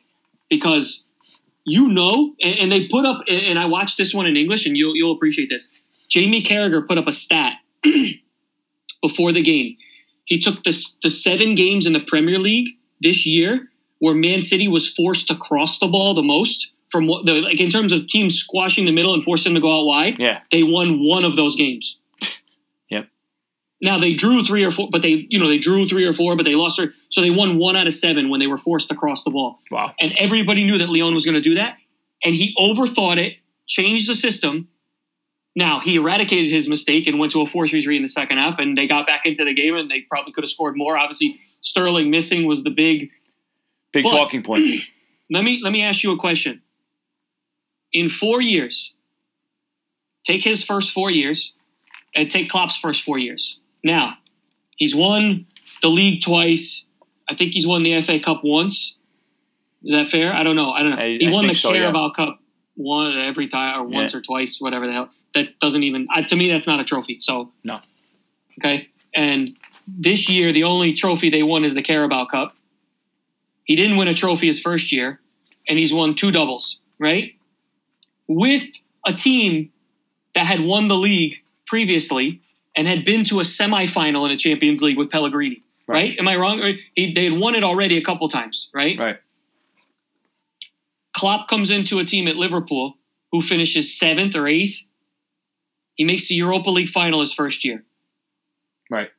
because you know, and, and they put up, and, I watched this one in English, and you'll you'll appreciate this. Jamie Carragher put up a stat before the game. He took the the seven games in the Premier League this year where Man City was forced to cross the ball the most from what the like in terms of teams squashing the middle and forcing them to go out wide.
Yeah.
They won one of those games.
Yep.
Now they drew three or four, but they you know they drew three or four, but they lost. Their, so they won one out of seven when they were forced to cross the ball
Wow.
and everybody knew that Lyon was going to do that, and he overthought it, changed the system. Now he eradicated his mistake and went to a 4-3-3 in the second half, and they got back into the game, and they probably could have scored more. Obviously, Sterling missing was the big.
Big
But-
talking point.
Let me let me ask you a question. In four years, take his first four years, and take Klopp's first four years. Now, he's won the league twice. I think he's won the FA Cup once. Is that fair? I don't know. I don't know.
I-
he won the
so, yeah.
Carabao Cup one every time, or once
Yeah.
or twice, whatever the hell. That doesn't even. I, to me, that's not a trophy. So
No.
Okay, and this year the only trophy they won is the Carabao Cup. He didn't win a trophy his first year, and he's won two doubles, right? With a team that had won the league previously and had been to a semifinal in a Champions League with Pellegrini, right?
Right.
Am I wrong? He, they had won it already a couple times, right?
Right.
Klopp comes into a team at Liverpool who finishes seventh or eighth. He makes the Europa League final his first year.
Right.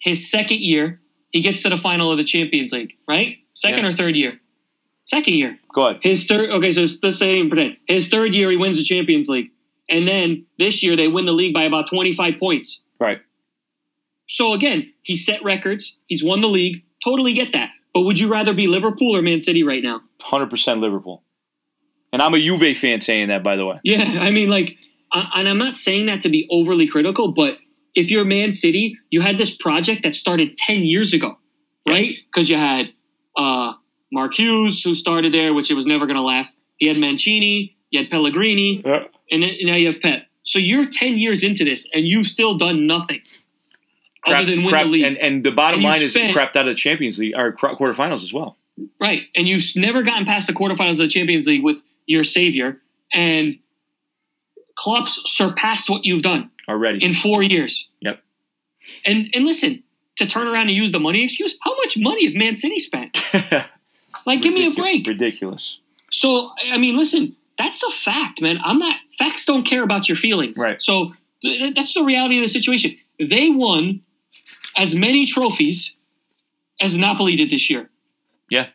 His second year, he gets to the final of the Champions League, right? Second
Yeah.
or third year? Second year.
Go ahead.
His third. Okay, so let's say even pretend his third year he wins the Champions League, and then this year they win the league by about twenty five points.
Right.
So again, he set records. He's won the league. Totally get that. But would you rather be Liverpool or Man City right now?
Hundred percent Liverpool. And I'm a Juve fan saying that, by the way.
Yeah, I mean, like, I- and I'm not saying that to be overly critical, but if you're Man City, you had this project that started 10 years ago, right? Because you had uh, Mark Hughes, who started there, which it was never going to last. You had Mancini, you had Pellegrini,
Yeah.
and then, now you have Pep. So you're 10 years into this, and you've still done nothing other than win the league.
and, and the bottom
And
line is you
spent-
crapped out of the Champions League or quarterfinals as well.
Right. And you've never gotten past the quarterfinals of the Champions League with your savior. And Klopp's surpassed what you've done
Already.
in four years.
Yep.
And and listen, to turn around and use the money excuse, how much money have Man City spent? Like, give me a break.
Ridiculous.
So, I mean, listen, that's a fact, man. I'm not, facts don't care about your feelings.
Right.
So, th- that's the reality of the situation. They won as many trophies as Napoli did this year.
Yeah.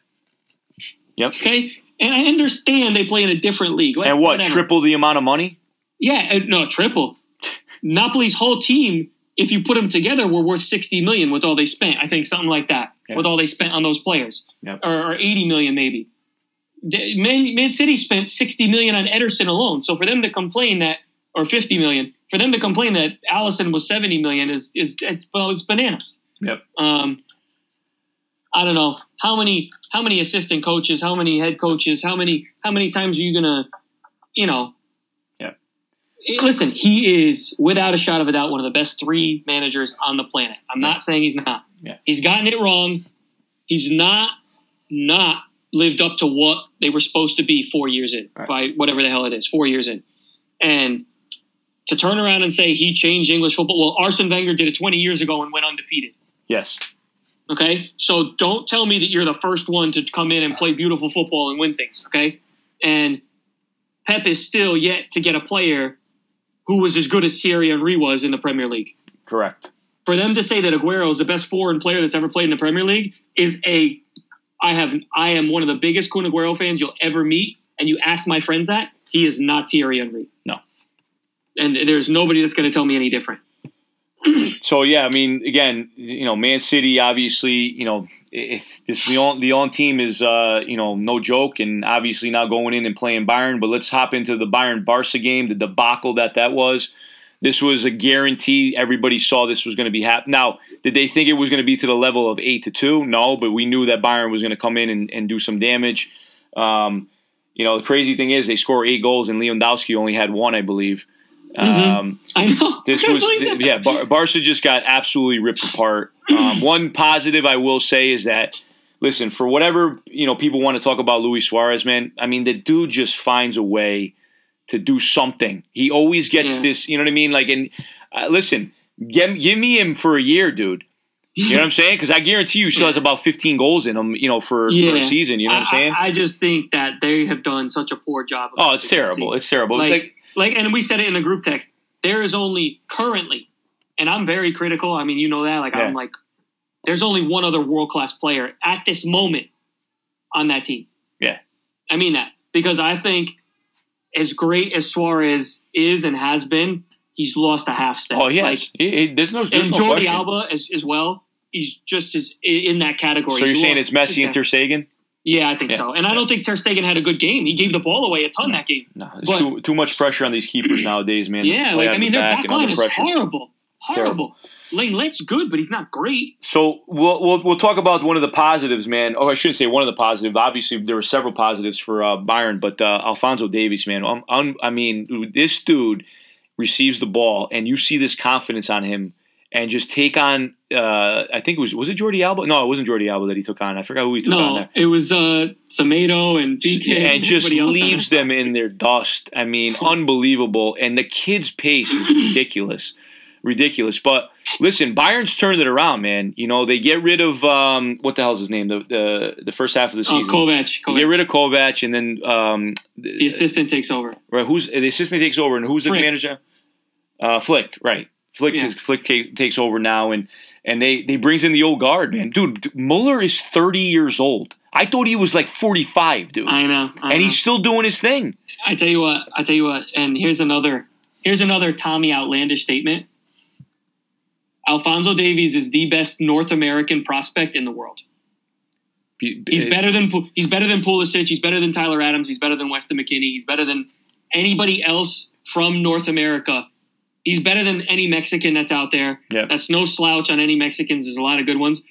Yep.
Okay. And I understand they play in a different league.
And what?
Whatever.
Triple the amount of money?
Yeah, uh, no, triple. Napoli's whole team, if you put them together, were worth sixty million with all they spent. I think something like that
Yeah.
with all they spent on those players,
Yep.
or, or eighty million maybe. Man, Man City spent sixty million on Ederson alone. So for them to complain that, or fifty million, for them to complain that Alisson was seventy million is is it's, well, it's bananas.
Yep.
Um, I don't know how many how many assistant coaches, how many head coaches, how many how many times are you gonna, you know?
Yep.
Eh, Listen, he is without a shot of a doubt one of the best three managers on the planet. I'm not saying he's not.
Yeah.
He's gotten it wrong. He's not not lived up to what they were supposed to be four years in,
Right.
five, whatever the hell it is, four years in, and to turn around and say he changed English football. Well, Arsene Wenger did it 20 years ago and went undefeated.
Yes.
Okay, so don't tell me that you're the first one to come in and play beautiful football and win things. Okay, and Pep is still yet to get a player who was as good as Thierry Henry was in the Premier League.
Correct.
For them to say that Aguero is the best foreign player that's ever played in the Premier League is a I have I am one of the biggest Kun Aguero fans you'll ever meet, and you ask my friends that he is not Thierry Henry.
No.
and there's nobody that's going to tell me any different.
So yeah, I mean, again, you know, Man City, obviously, you know, if this Lyon Lyon team is, uh, you know, no joke, and obviously not going in and playing Bayern. But let's hop into the Bayern Barca game, the debacle that that was. This was a guarantee. Everybody saw this was going to be happening. Now, did they think it was going to be to the level of eight to two? No, but we knew that Bayern was going to come in and, and do some damage. Um, you know, the crazy thing is they score eight goals, and Lewandowski only had one, I believe.
Mhm.
Um,
I know
this was
that.
yeah. Bar- Barca just got absolutely ripped apart. Um, one positive I will say is that listen for whatever you know people want to talk about Luis Suarez, man. I mean the dude just finds a way to do something. He always gets
Yeah.
this. You know what I mean? Like and uh, listen, give, give me him for a year, dude. You know what I'm saying? Because I guarantee you, he still has about 15 goals in him. You know for, for a season. You know what I'm saying?
I, I just think that they have done such a poor job. Of
oh, it's terrible. It's terrible.
Like,
Like,
like, and we said it in the group text. There is only currently, and I'm very critical. I mean, you know that. Like, I'm like, there's only one other world class player at this moment on that team.
Yeah.
I mean that because I think as great as Suarez is and has been, he's lost a half step.
oh yes,
Like,
He- he- there's no, there's
and
no
Jordi
question.
Alba as, as well. He's just as in that category.
So you're
He's
saying it's Messi and Ter Stegen?
Yeah, I think
Yeah.
so. And I don't think Ter Stegen had a good game. He gave the ball away a ton that game.
No,
But-
too too much pressure on these keepers nowadays, man.
Yeah, like I mean, their
back
back line is horrible, horrible. Lenglet's good, but he's not great.
So we'll, we'll we'll talk about one of the positives, man. Oh, I shouldn't say one of the positives. Obviously, there were several positives for uh, Bayern, but uh, Alphonso Davies, man. Um, um, I mean, this dude receives the ball, and you see this confidence on him, and just take on. Uh, I think it was was it Jordi Alba? No, it wasn't Jordi Alba that he took on. I forgot who he took on
No, it was uh, Semedo and BK
and just
else on
leaves them in their dust. I mean, unbelievable. And the kid's pace is ridiculous, ridiculous. But listen, Bayern's turned it around, man. You know they get rid of um, what the hell's his name? The the, the first half of the
Oh,
season.
Kovac.
They get rid of Kovac, and then um,
The assistant takes over.
right, who's the assistant takes over, and who's the manager? Uh, Flick, right? Flick,
Yeah.
Flick takes over now, and and they they brings in the old guard, man. Dude, Mueller is thirty years old. I thought he was like forty five, dude,
I know. I
and
know.
he's still doing his thing.
I tell you what. I tell you what. And here's another. Here's another Tommy outlandish statement. Alphonso Davies is the best North American prospect in the world. He's better than he's better than Pulisic. He's better than Tyler Adams. He's better than Weston McKennie. He's better than anybody else from North America. He's better than any Mexican that's out there.
Yeah.
That's no slouch on any Mexicans. There's a lot of good ones.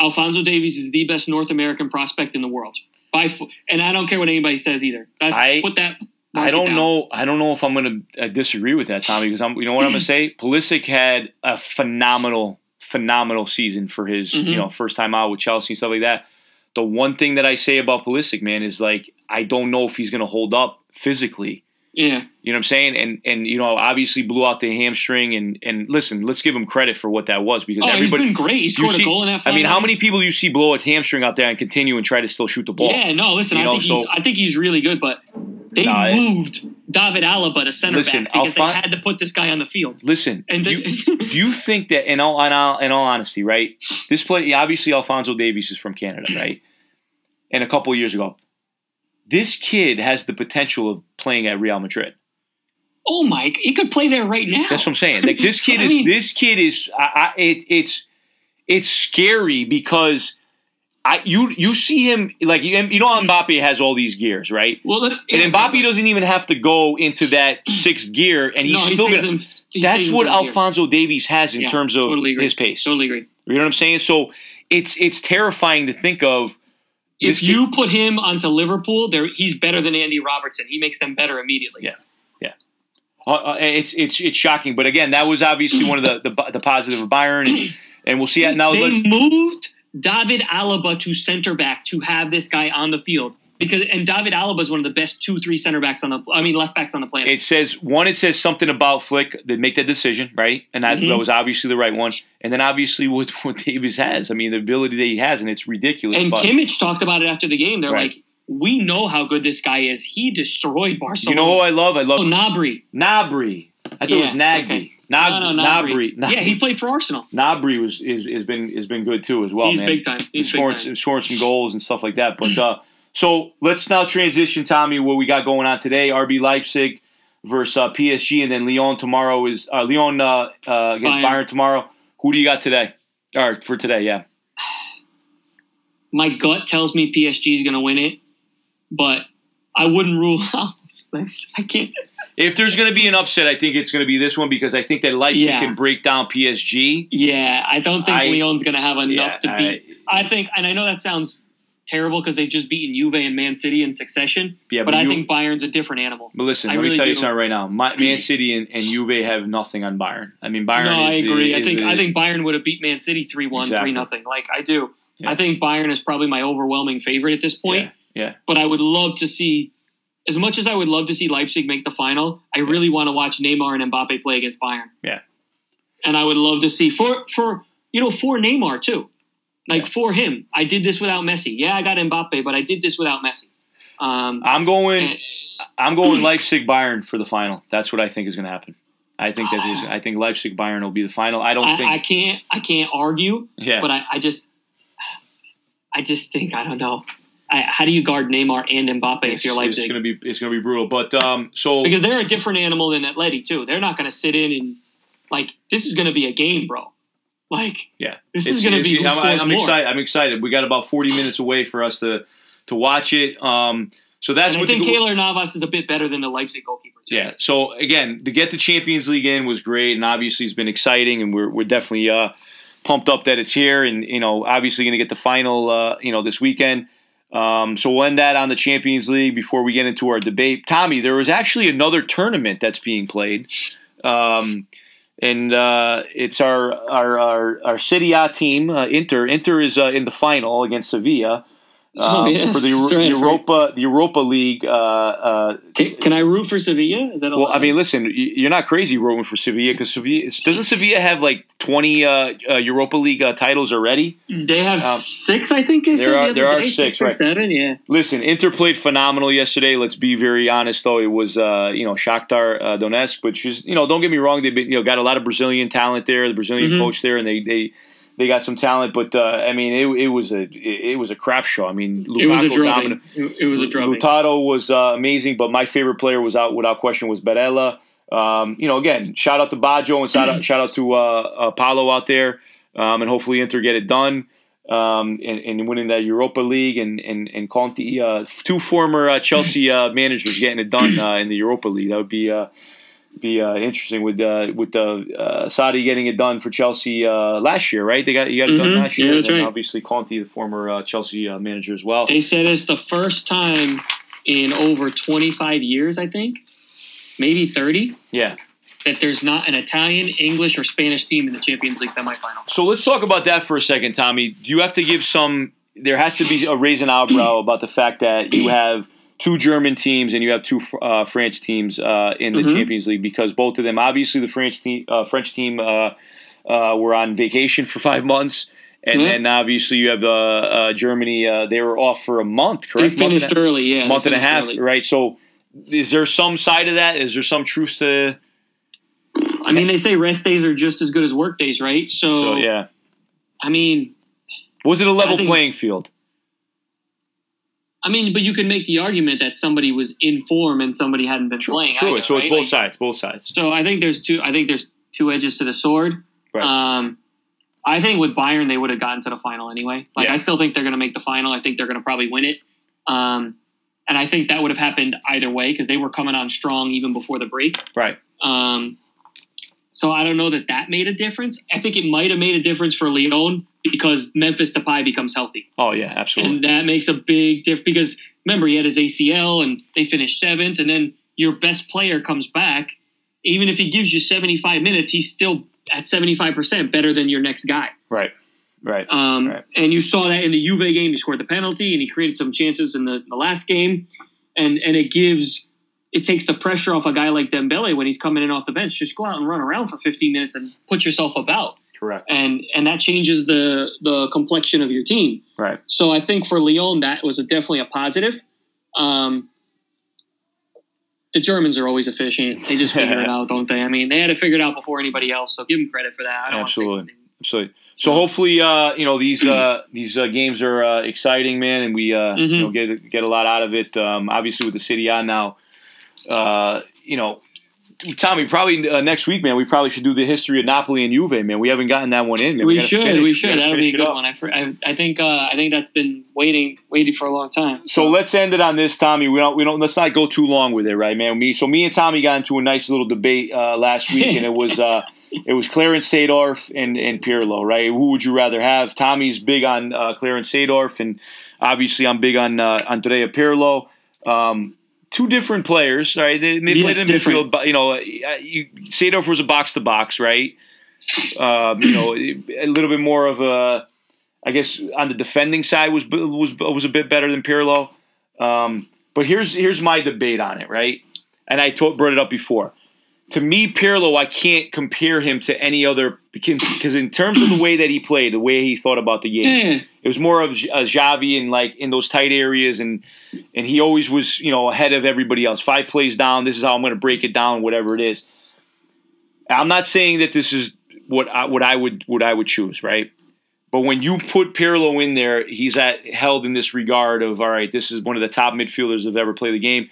Alphonso Davies is the best North American prospect in the world. By and I don't care what anybody says either. That's,
I-
put that.
I don't
down.
know. I don't know if I'm going to uh, disagree with that, Tommy. Because I'm, you know what I'm going to say. Pulisic had a phenomenal, phenomenal season for his,
Mhm.
you know, first time out with Chelsea and stuff like that. The one thing that I say about Pulisic, man, is like I don't know if he's going to hold up physically.
Yeah,
You know what I'm saying? And and you know, obviously blew out the hamstring. And and listen, let's give him credit for what that was because
oh,
everybody.
he's been great. He scored
see-
a goal in that.
I mean, how many people you see blow a hamstring out there and continue and try to still shoot the ball?
Yeah, no. Listen,
You
I
know,
think he's. I think he's really good, but they
it-
moved David Alaba to center
Listen,
back because
Alfon-
they had to put this guy on the field.
Listen,
And
you, do you think that in all, in all in all honesty, right? This play obviously Alphonso Davies is from Canada, right? And a couple years ago, this kid has the potential of playing at Real Madrid.
Oh Mike, He could play there right now.
That's what I'm saying. Like this kid is
mean-
this kid is I, I, it, it's it's scary because I you you see him like you, you know Mbappe has all these gears right,
Well, that-
and Mbappe doesn't even have to go into that sixth gear, and he's
no, he
still gonna.
in-
That's what
third gear.
Alphonso Davies has in
Yeah,
terms of
totally
his pace.
Totally agree.
You know what I'm saying? So it's it's terrifying to think of.
If you put him onto Liverpool, there he's better than Andy Robertson. He makes them better immediately.
Yeah. Uh, uh, it's it's it's shocking, but again, that was obviously one of the the, the positive of Bayern, and, and we'll see it now.
they moved David Alaba to center back to have this guy on the field because and David Alaba is one of the best two three center backs on the I mean left backs on the planet.
It says one. It says something about Flick that make that decision, right? And that,
Mhm.
that was obviously the right one. And then obviously what what Davies has. I mean, the ability that he has, and it's ridiculous.
and
but
Kimmich talked about it after the game. They're
Right.
like, we know how good this guy is. He destroyed Barcelona.
you know who I love? I love
oh, Gnabry.
Gnabry. I thought it was
Yeah,
Nagby.
okay.
Nag-
no, no. Yeah, he played for Arsenal.
Gnabry was is has been has been good too as well.
He's
man.
big time.
He's
He's big
scoring,
time.
scoring some goals and stuff like that. But uh, so let's now transition, Tommy, what we got going on today. RB Leipzig versus uh, PSG, and then Lyon tomorrow is uh, Lyon uh, uh, against
Bayern.
Bayern tomorrow. Who do you got today? Or for today? Yeah.
My gut tells me PSG is going to win it, but I wouldn't rule out. I can't.
If there's going to be an upset, I think it's going to be this one because I think that Leipzig
Yeah.
can break down PSG.
Yeah, I don't think
I-
Lyon's going to have enough
Yeah,
to beat. I, think, and I know that sounds terrible because they've just beaten Juve and Man City in succession.
Yeah,
but, I
you-
think Bayern's a different animal.
But listen,
I
let me
really
tell you something right now. My, Man City and, and Juve have nothing on Bayern. I mean, Bayern.
no, I
is-
agree. I
is
think
a-
I think Bayern would have beat Man City 3-1,
Exactly.
3-0. Like I do.
Yeah.
I think Bayern is probably my overwhelming favorite at this point.
Yeah, yeah.
But I would love to see as much as I would love to see Leipzig make the final, I really want to watch Neymar and Mbappe play against Bayern.
Yeah.
And I would love to see for for you know for Neymar too. Like
Yeah.
for him, I did this without Messi. Yeah, I got Mbappe, but I did this without Messi. Um,
I'm going.
and-
I'm going Leipzig Bayern for the final. That's what I think is going to happen. I think that is. I think Leipzig Bayern will be the final. I don't
I,
think.
I can't I can't argue,
yeah.
but I, I just I just think I don't know. I, how do you guard Neymar and Mbappe
it's,
if you're
it's going to be. It's going to be brutal. But um. So
because they're a different animal than Atleti too. They're not going to sit in and like this is going to be a game, bro. Like
yeah.
this
It's-
is going to be
I'm, I'm excited. I'm excited. We got about 40 minutes away for us to to watch it. Um. So that's
And I think
the,
Keylor Navas is a bit better than the Leipzig goalkeeper. Too.
Yeah. So again, to get the Champions League in was great, and obviously it's been exciting, and we're we're definitely uh, pumped up that it's here, and you know, obviously going to get the final, uh, you know, this weekend. Um, so we'll end that on the Champions League before we get into our debate. Tommy, there was actually another tournament that's being played, um, and uh, it's our our our, our Serie A team, uh, Inter. Inter is uh, in the final against Sevilla.
Oh,
um,
yes,
for the
right.
Europa, the Europa League uh, uh,
Can, can I root for Sevilla? Is that
well? I mean, listen, you're not crazy rooting for Sevilla because Sevilla doesn't Sevilla have like 20 uh, uh, Europa League uh, titles already?
they have
um,
six, I think.
There
the
are- there are six,
or
right.
seven. Yeah.
Listen, Inter played phenomenal yesterday. Let's be very honest, though. It was uh, you know Shakhtar uh, Donetsk, which is you know don't get me wrong, they've you know got a lot of Brazilian talent there, the Brazilian
Mhm.
coach there, and they they. They got some talent, but uh, I mean, it, it was a it, it was a crap show. I mean,
It was a
Lukaku
drubbing. It, it was a drubbing.
Lautaro was uh, amazing, but my favorite player was out without question was Barella. Um, you know, again, shout out to Baggio and shout out, shout out to uh, uh, Paulo out there, um, and hopefully Inter get it done um, and, and winning that Europa League and and and Conte, uh, two former uh, Chelsea uh, managers getting it done uh, in the Europa League. That would be. Be uh, interesting with uh, with the uh, Sarri getting it done for Chelsea uh, last year, right? They got you got it done
Mhm.
last year,
Yeah,
and
right.
obviously Conte, the former uh, Chelsea uh, manager as well.
They said it's the first time in over 25 years, I think, maybe 30,
Yeah,
that there's not an Italian, English, or Spanish team in the Champions League semifinal.
So let's talk about that for a second, Tommy. Do you have to give some? There has to be a raise an eyebrow about the fact that you have two German teams and you have two uh, French teams uh, in the
Mhm.
Champions League because both of them, obviously, the French team, uh, French team, uh, uh, were on vacation for five months, and
Mhm.
then obviously you have uh, uh, Germany. Uh, they were off for a month, correct? Month and
finished
a-
early, yeah. they
month and a half,
early.
right? So, is there some side of that? Is there some truth to?
I mean, they say rest days are just as good as work days, right? So,
So yeah,
I mean,
was it a level
think-
playing field?
I mean, but you could make the argument that somebody was in form and somebody hadn't been playing.
True.
either,
so it's both
Like,
sides. Both sides.
So I think there's two. I think there's two edges to the sword.
Right.
Um, I think with Bayern they would have gotten to the final anyway. Like
Yeah.
I still think they're going to make the final. I think they're going to probably win it. Um, and I think that would have happened either way because they were coming on strong even before the break.
Right.
Um, so I don't know that that made a difference. I think it might have made a difference for Lyon because Memphis Depay becomes healthy.
Oh yeah, absolutely.
And that makes a big difference because remember he had his ACL and they finished seventh, and then your best player comes back. Even if he gives you seventy five minutes, he's still at seventy five percent better than your next guy.
right. Right.
Um,
Right.
And you saw that in the Juve game. He scored the penalty and he created some chances in the, the last game, and and it gives it takes the pressure off a guy like Dembele when he's coming in off the bench. Just go out and run around for fifteen minutes and put yourself about,
Correct.
and and that changes the the complexion of your team.
Right.
So I think for Lyon, that was a, definitely a positive. Um, the Germans are always efficient. They just figure it out, don't they? I mean, they had to figure it figured out before anybody else, so give them credit for that. I don't want to
Absolutely.
anything.
So, so hopefully, uh, you know these uh, these uh, games are uh, exciting, man, and we uh, you
Mhm.
know get get a lot out of it. Um, obviously, with the city on now, uh, you know, Tommy, probably uh, next week, man, we probably should do the history of Napoli and Juve, man. We haven't gotten that one in. Man.
We,
gotta
should,
finish-
we should. That would be a good
up.
one. I, I, I think, uh, I think that's been waiting, waiting for a long time.
So let's end it on this, Tommy. We don't we don't let's not go too long with it, right, man? Me so me and Tommy got into a nice little debate uh, last week, and it was uh, it was Clarence Seedorf and and Pirlo, right? Who would you rather have? Tommy's big on uh, Clarence Seedorf, and obviously I'm big on uh, Andrea Pirlo. Um, two different players, right? They, they played in
different.
midfield, but you know, uh, you, Seedorf was a box to box, right? Um, you know, a little bit more of a, I guess, on the defending side was was was a bit better than Pirlo. Um, but here's here's my debate on it, right? And I brought it up before. To me, Pirlo, I can't compare him to any other because in terms of the way that he played, the way he thought about the game, it was more of uh, Xavi and like in those tight areas, and and he always was you know ahead of everybody else. Five plays down, this is how I'm going to break it down, whatever it is. I'm not saying that this is what I, what I would what I would choose, right? But when you put Pirlo in there, he's at held in this regard of all right, this is one of the top midfielders that have ever played the game.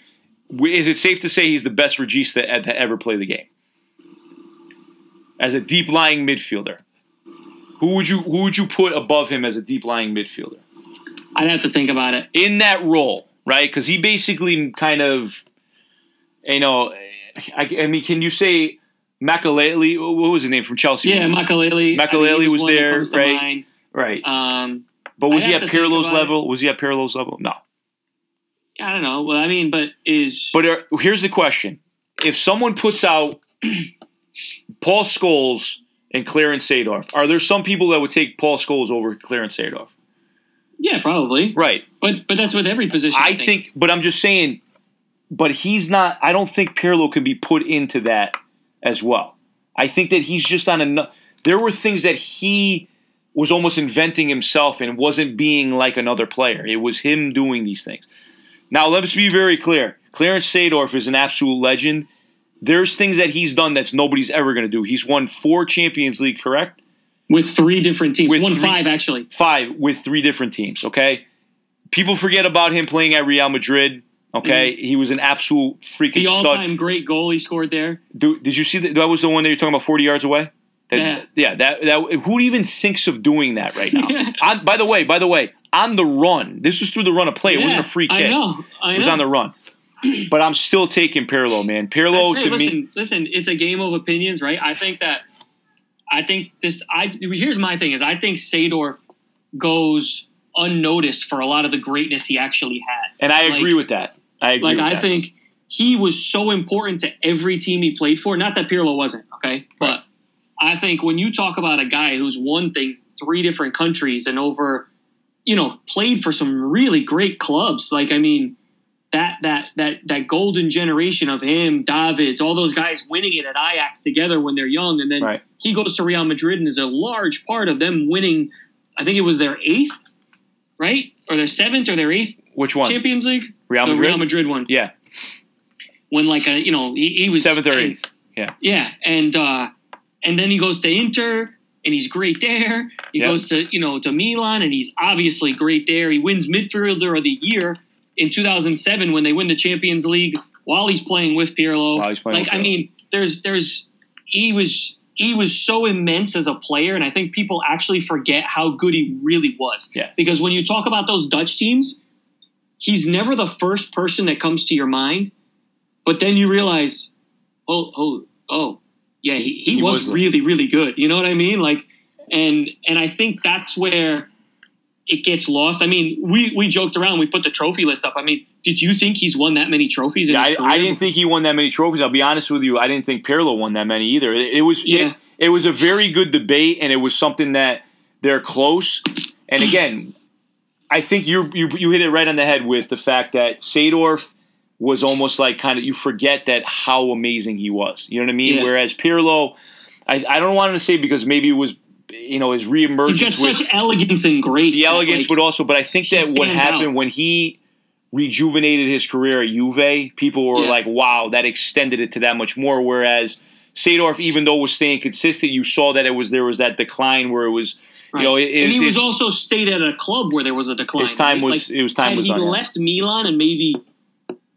Is it safe to say he's the best regista to ever play the game? As a deep lying midfielder, who would you who would you put above him as a deep lying midfielder?
I'd have to think about it.
in that role, right? Because he basically kind of, you know, I, I mean, can you say Makelele? What was his name from Chelsea?
Yeah, Makelele. I
Makelele
think he
was there, right?
mind.
right.
Um,
But was
I'd
he at Pirlo's
about it.
level? Was he at Pirlo's level? No.
I don't know. Well, I mean, but is
But uh, here's the question: If someone puts out Paul Scholes and Clarence Seedorf, are there some people that would take Paul Scholes over Clarence Seedorf?
yeah, probably.
Right.
But but that's with every position.
I think, but I'm just saying, but he's not. I don't think Pirlo can be put into that as well. I think that he's just on a. There were things that he was almost inventing himself and wasn't being like another player. It was him doing these things. Now let's be very clear. Clarence Seedorf is an absolute legend. There's things that he's done that's nobody's ever going to do. He's won four Champions League, correct?
with three different teams,
With
one
three-
five actually.
five with three different teams. Okay, people forget about him playing at Real Madrid. Okay, mm-hmm. he was an absolute freaking
The
stud.
all-time great goal he scored there.
Do, did you see that? That was the one that you're talking about, forty yards away.
Yeah.
yeah. That that who even thinks of doing that right now? on, by the way, by the way, on the run. This was through the run of play. It wasn't a free kick.
I know. I know.
It was on the run. But I'm still taking Pirlo, man. Pirlo
Hey,
to
listen,
me.
listen, it's a game of opinions, right? I think that I think this I here's my thing is I think Seedorf goes unnoticed for a lot of the greatness he actually had.
And I
like-
agree with that. I agree
Like I
that.
think he was so important to every team he played for. Not that Pirlo wasn't, okay? But I think when you talk about a guy who's won things three different countries and over, you know, played for some really great clubs. Like I mean, that that that that golden generation of him, Davids, all those guys winning it at Ajax together when they're young, and then
Right.
he goes to Real Madrid and is a large part of them winning. I think it was their eighth, right, or their seventh or their eighth
Which one?
Champions League.
Real
The
Madrid.
Real Madrid one
Yeah,
when like a you know he, he was
seventh or eighth. Yeah.
yeah and uh and then he goes to inter and he's great there he
Yep.
goes to you know to milan and he's obviously great there he wins midfielder of the year in 2007 when they win the Champions League while he's playing with Pirlo.
While he's playing
like
with
I
Pirlo.
mean, there's there's he was he was so immense as a player, and I think people actually forget how good he really was.
Yeah.
Because when you talk about those Dutch teams, he's never the first person that comes to your mind, but then you realize, oh, oh, oh, yeah, he, he,
He
was,
was
really, really good. You know what I mean? Like, and and I think that's where it gets lost. I mean, we we joked around, we put the trophy list up. I mean, did you think he's won that many trophies?
Yeah, I, I didn't think he won that many trophies. I'll be honest with you. I didn't think Pirlo won that many either. It, it was
Yeah.
it, it was a very good debate, and it was something that they're close. And again, I think you you you hit it right on the head with the fact that Seedorf was almost like kind of you forget that how amazing he was. You know what I mean?
Yeah.
Whereas Pirlo, I, I don't want to say because maybe it was you know his
He's
reemergence
got
with
such elegance and grace.
the elegance,
like,
but also, but I think that what happened
out.
when he rejuvenated his career at Juve, people were
Yeah.
like, "Wow, that extended it to that much more." Whereas Seedorf, even though was staying consistent, you saw that it was there was that decline where it was,
right.
you know, it,
and he
was,
was also stayed at a club where there was a decline.
his time
right?
was
Like,
it was time was
he
done. yeah.
left Milan and maybe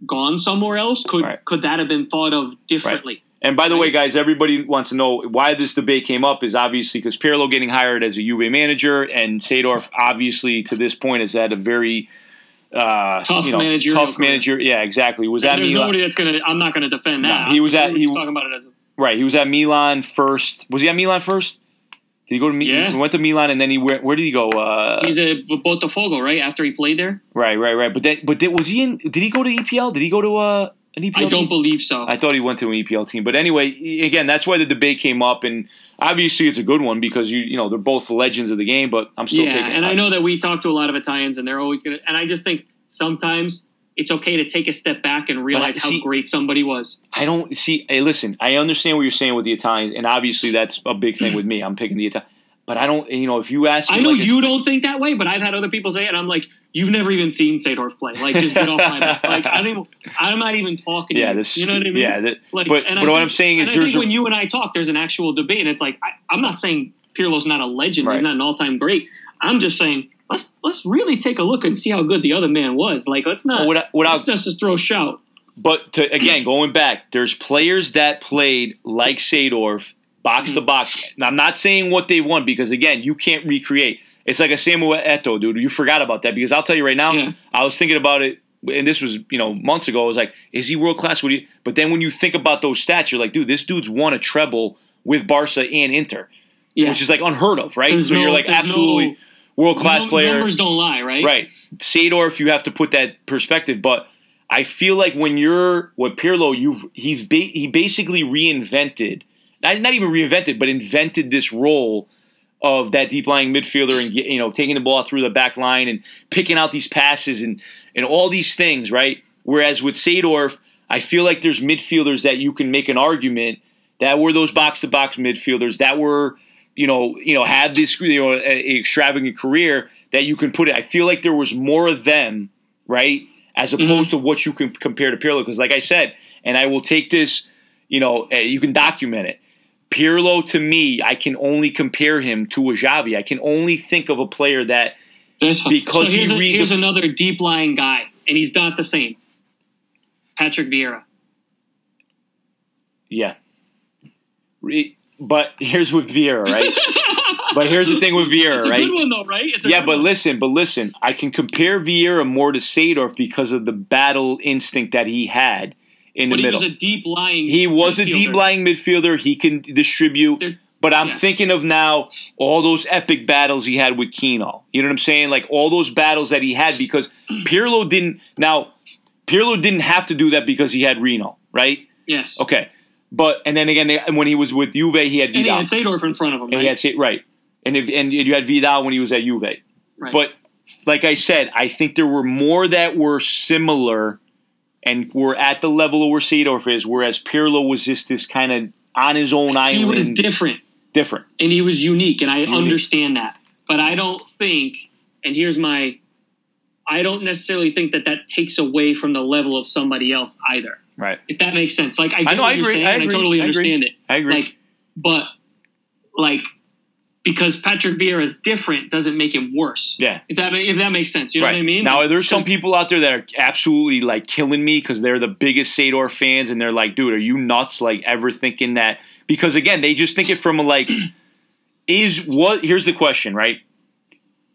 gone somewhere else, could
Right.
could that have been thought of differently?
And by the way, guys, everybody wants to know why this debate came up is obviously because Pirlo getting hired as a Juve manager, and Seedorf obviously to this point has had a very uh,
Tough
you know,
managerial
tough manager. Yeah, exactly. Was
And
at
there's
Milan.
nobody that's gonna. I'm not gonna defend
No,
that.
he was at- he-
just talking about it as a,
Right, he was at Milan first. Was he at Milan first? Did he go to Milan?
Yeah.
He went to Milan, and then he where, where did he go? Uh,
he's a Botafogo, right? After he played there,
right, right, right. But then, but did, was he in? Did he go to EPL? Did he go to uh, an EPL?
I don't
team?
believe so.
I thought he went to an EPL team. But anyway, again, that's why the debate came up, and obviously it's a good one because you you know they're both legends of the game. But I'm still
yeah,
taking.
and I know that we talk to a lot of Italians, and they're always gonna. And I just think sometimes it's okay to take a step back and realize how great somebody was.
I don't see. Hey, listen, I understand what you're saying with the Italians, and obviously that's a big thing with me. I'm picking the Italian, but I don't. You know, if you ask,
I know
like,
you don't think that way, but I've had other people say it, and I'm like, you've never even seen Seedorf play. Like, just get off my back. Like, I don't. Even, I'm not even talking.
Yeah, this.
You know what I mean?
Yeah, that,
Like,
but
and
but what I'm saying is
I
there's
think
a,
when you and I talk, there's an actual debate, and it's like I, I'm not saying Pirlo's not a legend.
Right.
He's not an all-time great. I'm just saying let's let's really take a look and see how good the other man was. Like, let's not.
without, without
let's just throw shout.
But to, again, going back, there's players that played like Seedorf, box to mm. box. Now, I'm not saying what they won because again, you can't recreate. It's like a Samuel Eto'o, dude. You forgot about that because I'll tell you right now.
Yeah.
I was thinking about it, and this was you know months ago. I was like, is he world class? Would he? But then when you think about those stats, you're like, dude, this dude's won a treble with Barca and Inter,
Yeah,
which is like unheard of, right?
There's
so you're like absolutely
no-
world class player.
Numbers don't lie, right?
Right. Seedorf, you have to put that perspective, but I feel like when you're what Pirlo, you've he's ba- he basically reinvented, not, not even reinvented, but invented this role of that deep lying midfielder and you know taking the ball through the back line and picking out these passes and and all these things, right? Whereas with Seedorf, I feel like there's midfielders that you can make an argument that were those box to box midfielders that were you know you know have this you know extravagant career that you can put it. I feel like there was more of them, right, as opposed to what you can compare to Pirlo. Because like I said, and I will take this, you know, uh, you can document it. Pirlo to me, I can only compare him to a Xavi. I can only think of a player that
That's.
Because
so here's,
he
a- here's
the-
another deep lying guy, and he's not the same. Patrick Vieira.
Yeah. Re- But here's with Vieira, right? but here's the thing with Vieira,
It's a
right?
good one though, right? It's a
Yeah, but
one.
listen, but listen. I can compare Vieira more to Seedorf because of the battle instinct that he had in
But
the
he
middle.
was a deep lying.
He was a deep lying midfielder. He can distribute.
There-
But I'm
yeah.
thinking of now all those epic battles he had with Keno. You know what I'm saying? Like all those battles that he had because Pirlo didn't. Now, Pirlo didn't have to do that because he had Rino, right?
Yes.
Okay. But and then again, and when he was with Juve, he had
And he
Vidal.
had Seedorf in front of him,
And
right?
he had right. And if, and you had Vidal when he was at Juve.
right.
But like I said, I think there were more that were similar and were at the level of where Seedorf is, whereas Pirlo was just this kind of on his own
he
island,
was different,
different.
and he was unique, and I
Unique.
understand that. But I don't think, and here's my, I don't necessarily think that that takes away from the level of somebody else either.
Right.
If that makes sense. Like I, get
know, I agree, I agree,
I totally
I agree.
understand it.
I agree.
Like, but like because Patrick Vieira is different doesn't make him worse.
Yeah.
If that if that makes sense, you know
right.
what I mean?
Now, there's some people out there that are absolutely like killing me because they're the biggest Seedorf fans, and they're like, "Dude, are you nuts? Like, ever thinking that?" Because again, they just think it from a like, is what? Here's the question, right?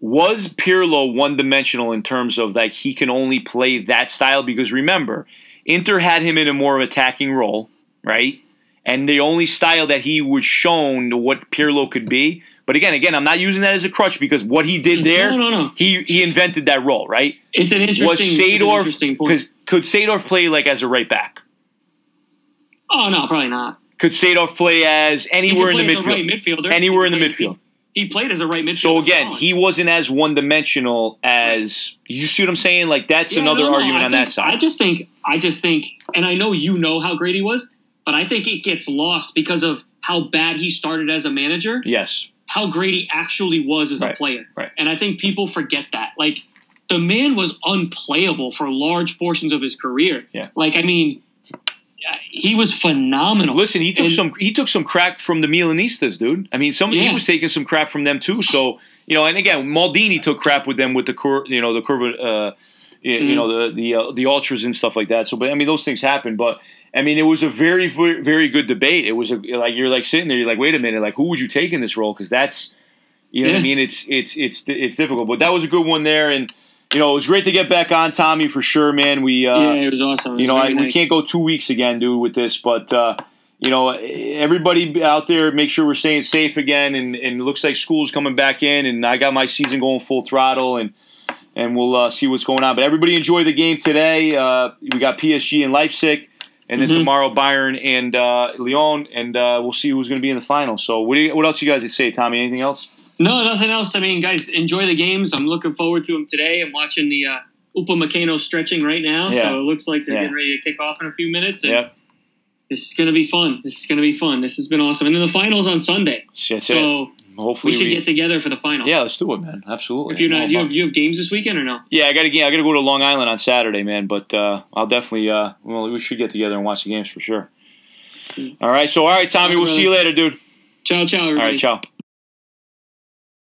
Was Pirlo one dimensional in terms of like he can only play that style? Because remember, Inter had him in a more of attacking role, right? And the only style that he was shown what Pirlo could be. But again, again, I'm not using that as a crutch because what he did there,
No, no, no.
he he invented that role, right?
It's an interesting,
Was
an interesting
Seedorf
point.
could Seedorf play like as a right back?
Oh no, probably not.
Could Seedorf play as
He
anywhere in the
a right
midfield?
midfielder.
Anywhere in the midfield.
He, played as a right midfielder.
So again, he wasn't as one dimensional as you see what I'm saying. Like that's
Yeah,
another
no, no,
argument
I
on
think-
that side.
I just think, I just think, and I know you know how great he was, but I think it gets lost because of how bad he started as a manager,
yes,
how great he actually was as
Right,
a player.
right.
And I think people forget that. Like, the man was unplayable for large portions of his career.
Yeah.
Like, I mean, he was phenomenal.
Listen, he took
And-
some he took some crap from the Milanistas, dude. I mean, some he was taking some crap from them too. So you know, and again, Maldini took crap with them with the cur, you know the curve, uh, you,
Mm-hmm.
you know the the uh, the ultras and stuff like that. So, but I mean, those things happen. But I mean, it was a very very, good debate. It was a, like you're like sitting there, you're like, wait a minute, like who would you take in this role? Because that's you know what I mean. It's it's it's it's difficult, but that was a good one there, and you know it was great to get back on Tommy for sure, man. We uh,
yeah, it was awesome. It
you know, I,
very
we can't go two weeks again, dude, with this. But uh, you know, everybody out there, make sure we're staying safe again. And, and it looks like school's coming back in, and I got my season going full throttle, and and we'll uh, see what's going on. But everybody enjoy the game today. Uh, we got PSG and Leipzig, and then
Mhm.
tomorrow Bayern and uh, Lyon, and uh, we'll see who's going to be in the final. So, what you, what else you guys to say, Tommy? Anything else?
No, nothing else. I mean, guys, enjoy the games. I'm looking forward to them today. I'm watching the uh, Upamecano stretching right now,
Yeah.
so it looks like they're
Yeah.
getting ready to kick off in a few minutes. And
Yep.
This is going to be fun. This is going to be fun. This has been awesome. And then the finals on Sunday.
That's it.
So
Hopefully,
we should get together for the final.
yeah, let's do it, man. Absolutely.
If you're not, you have, you have games this weekend or no?
Yeah, I got to I got to go to Long Island on Saturday, man. But uh, I'll definitely. Uh, well, we should get together and watch the games for sure.
Mm.
All right. So, all right, Tommy. We'll see you later, dude.
Ciao, ciao, everybody.
All right. Ciao.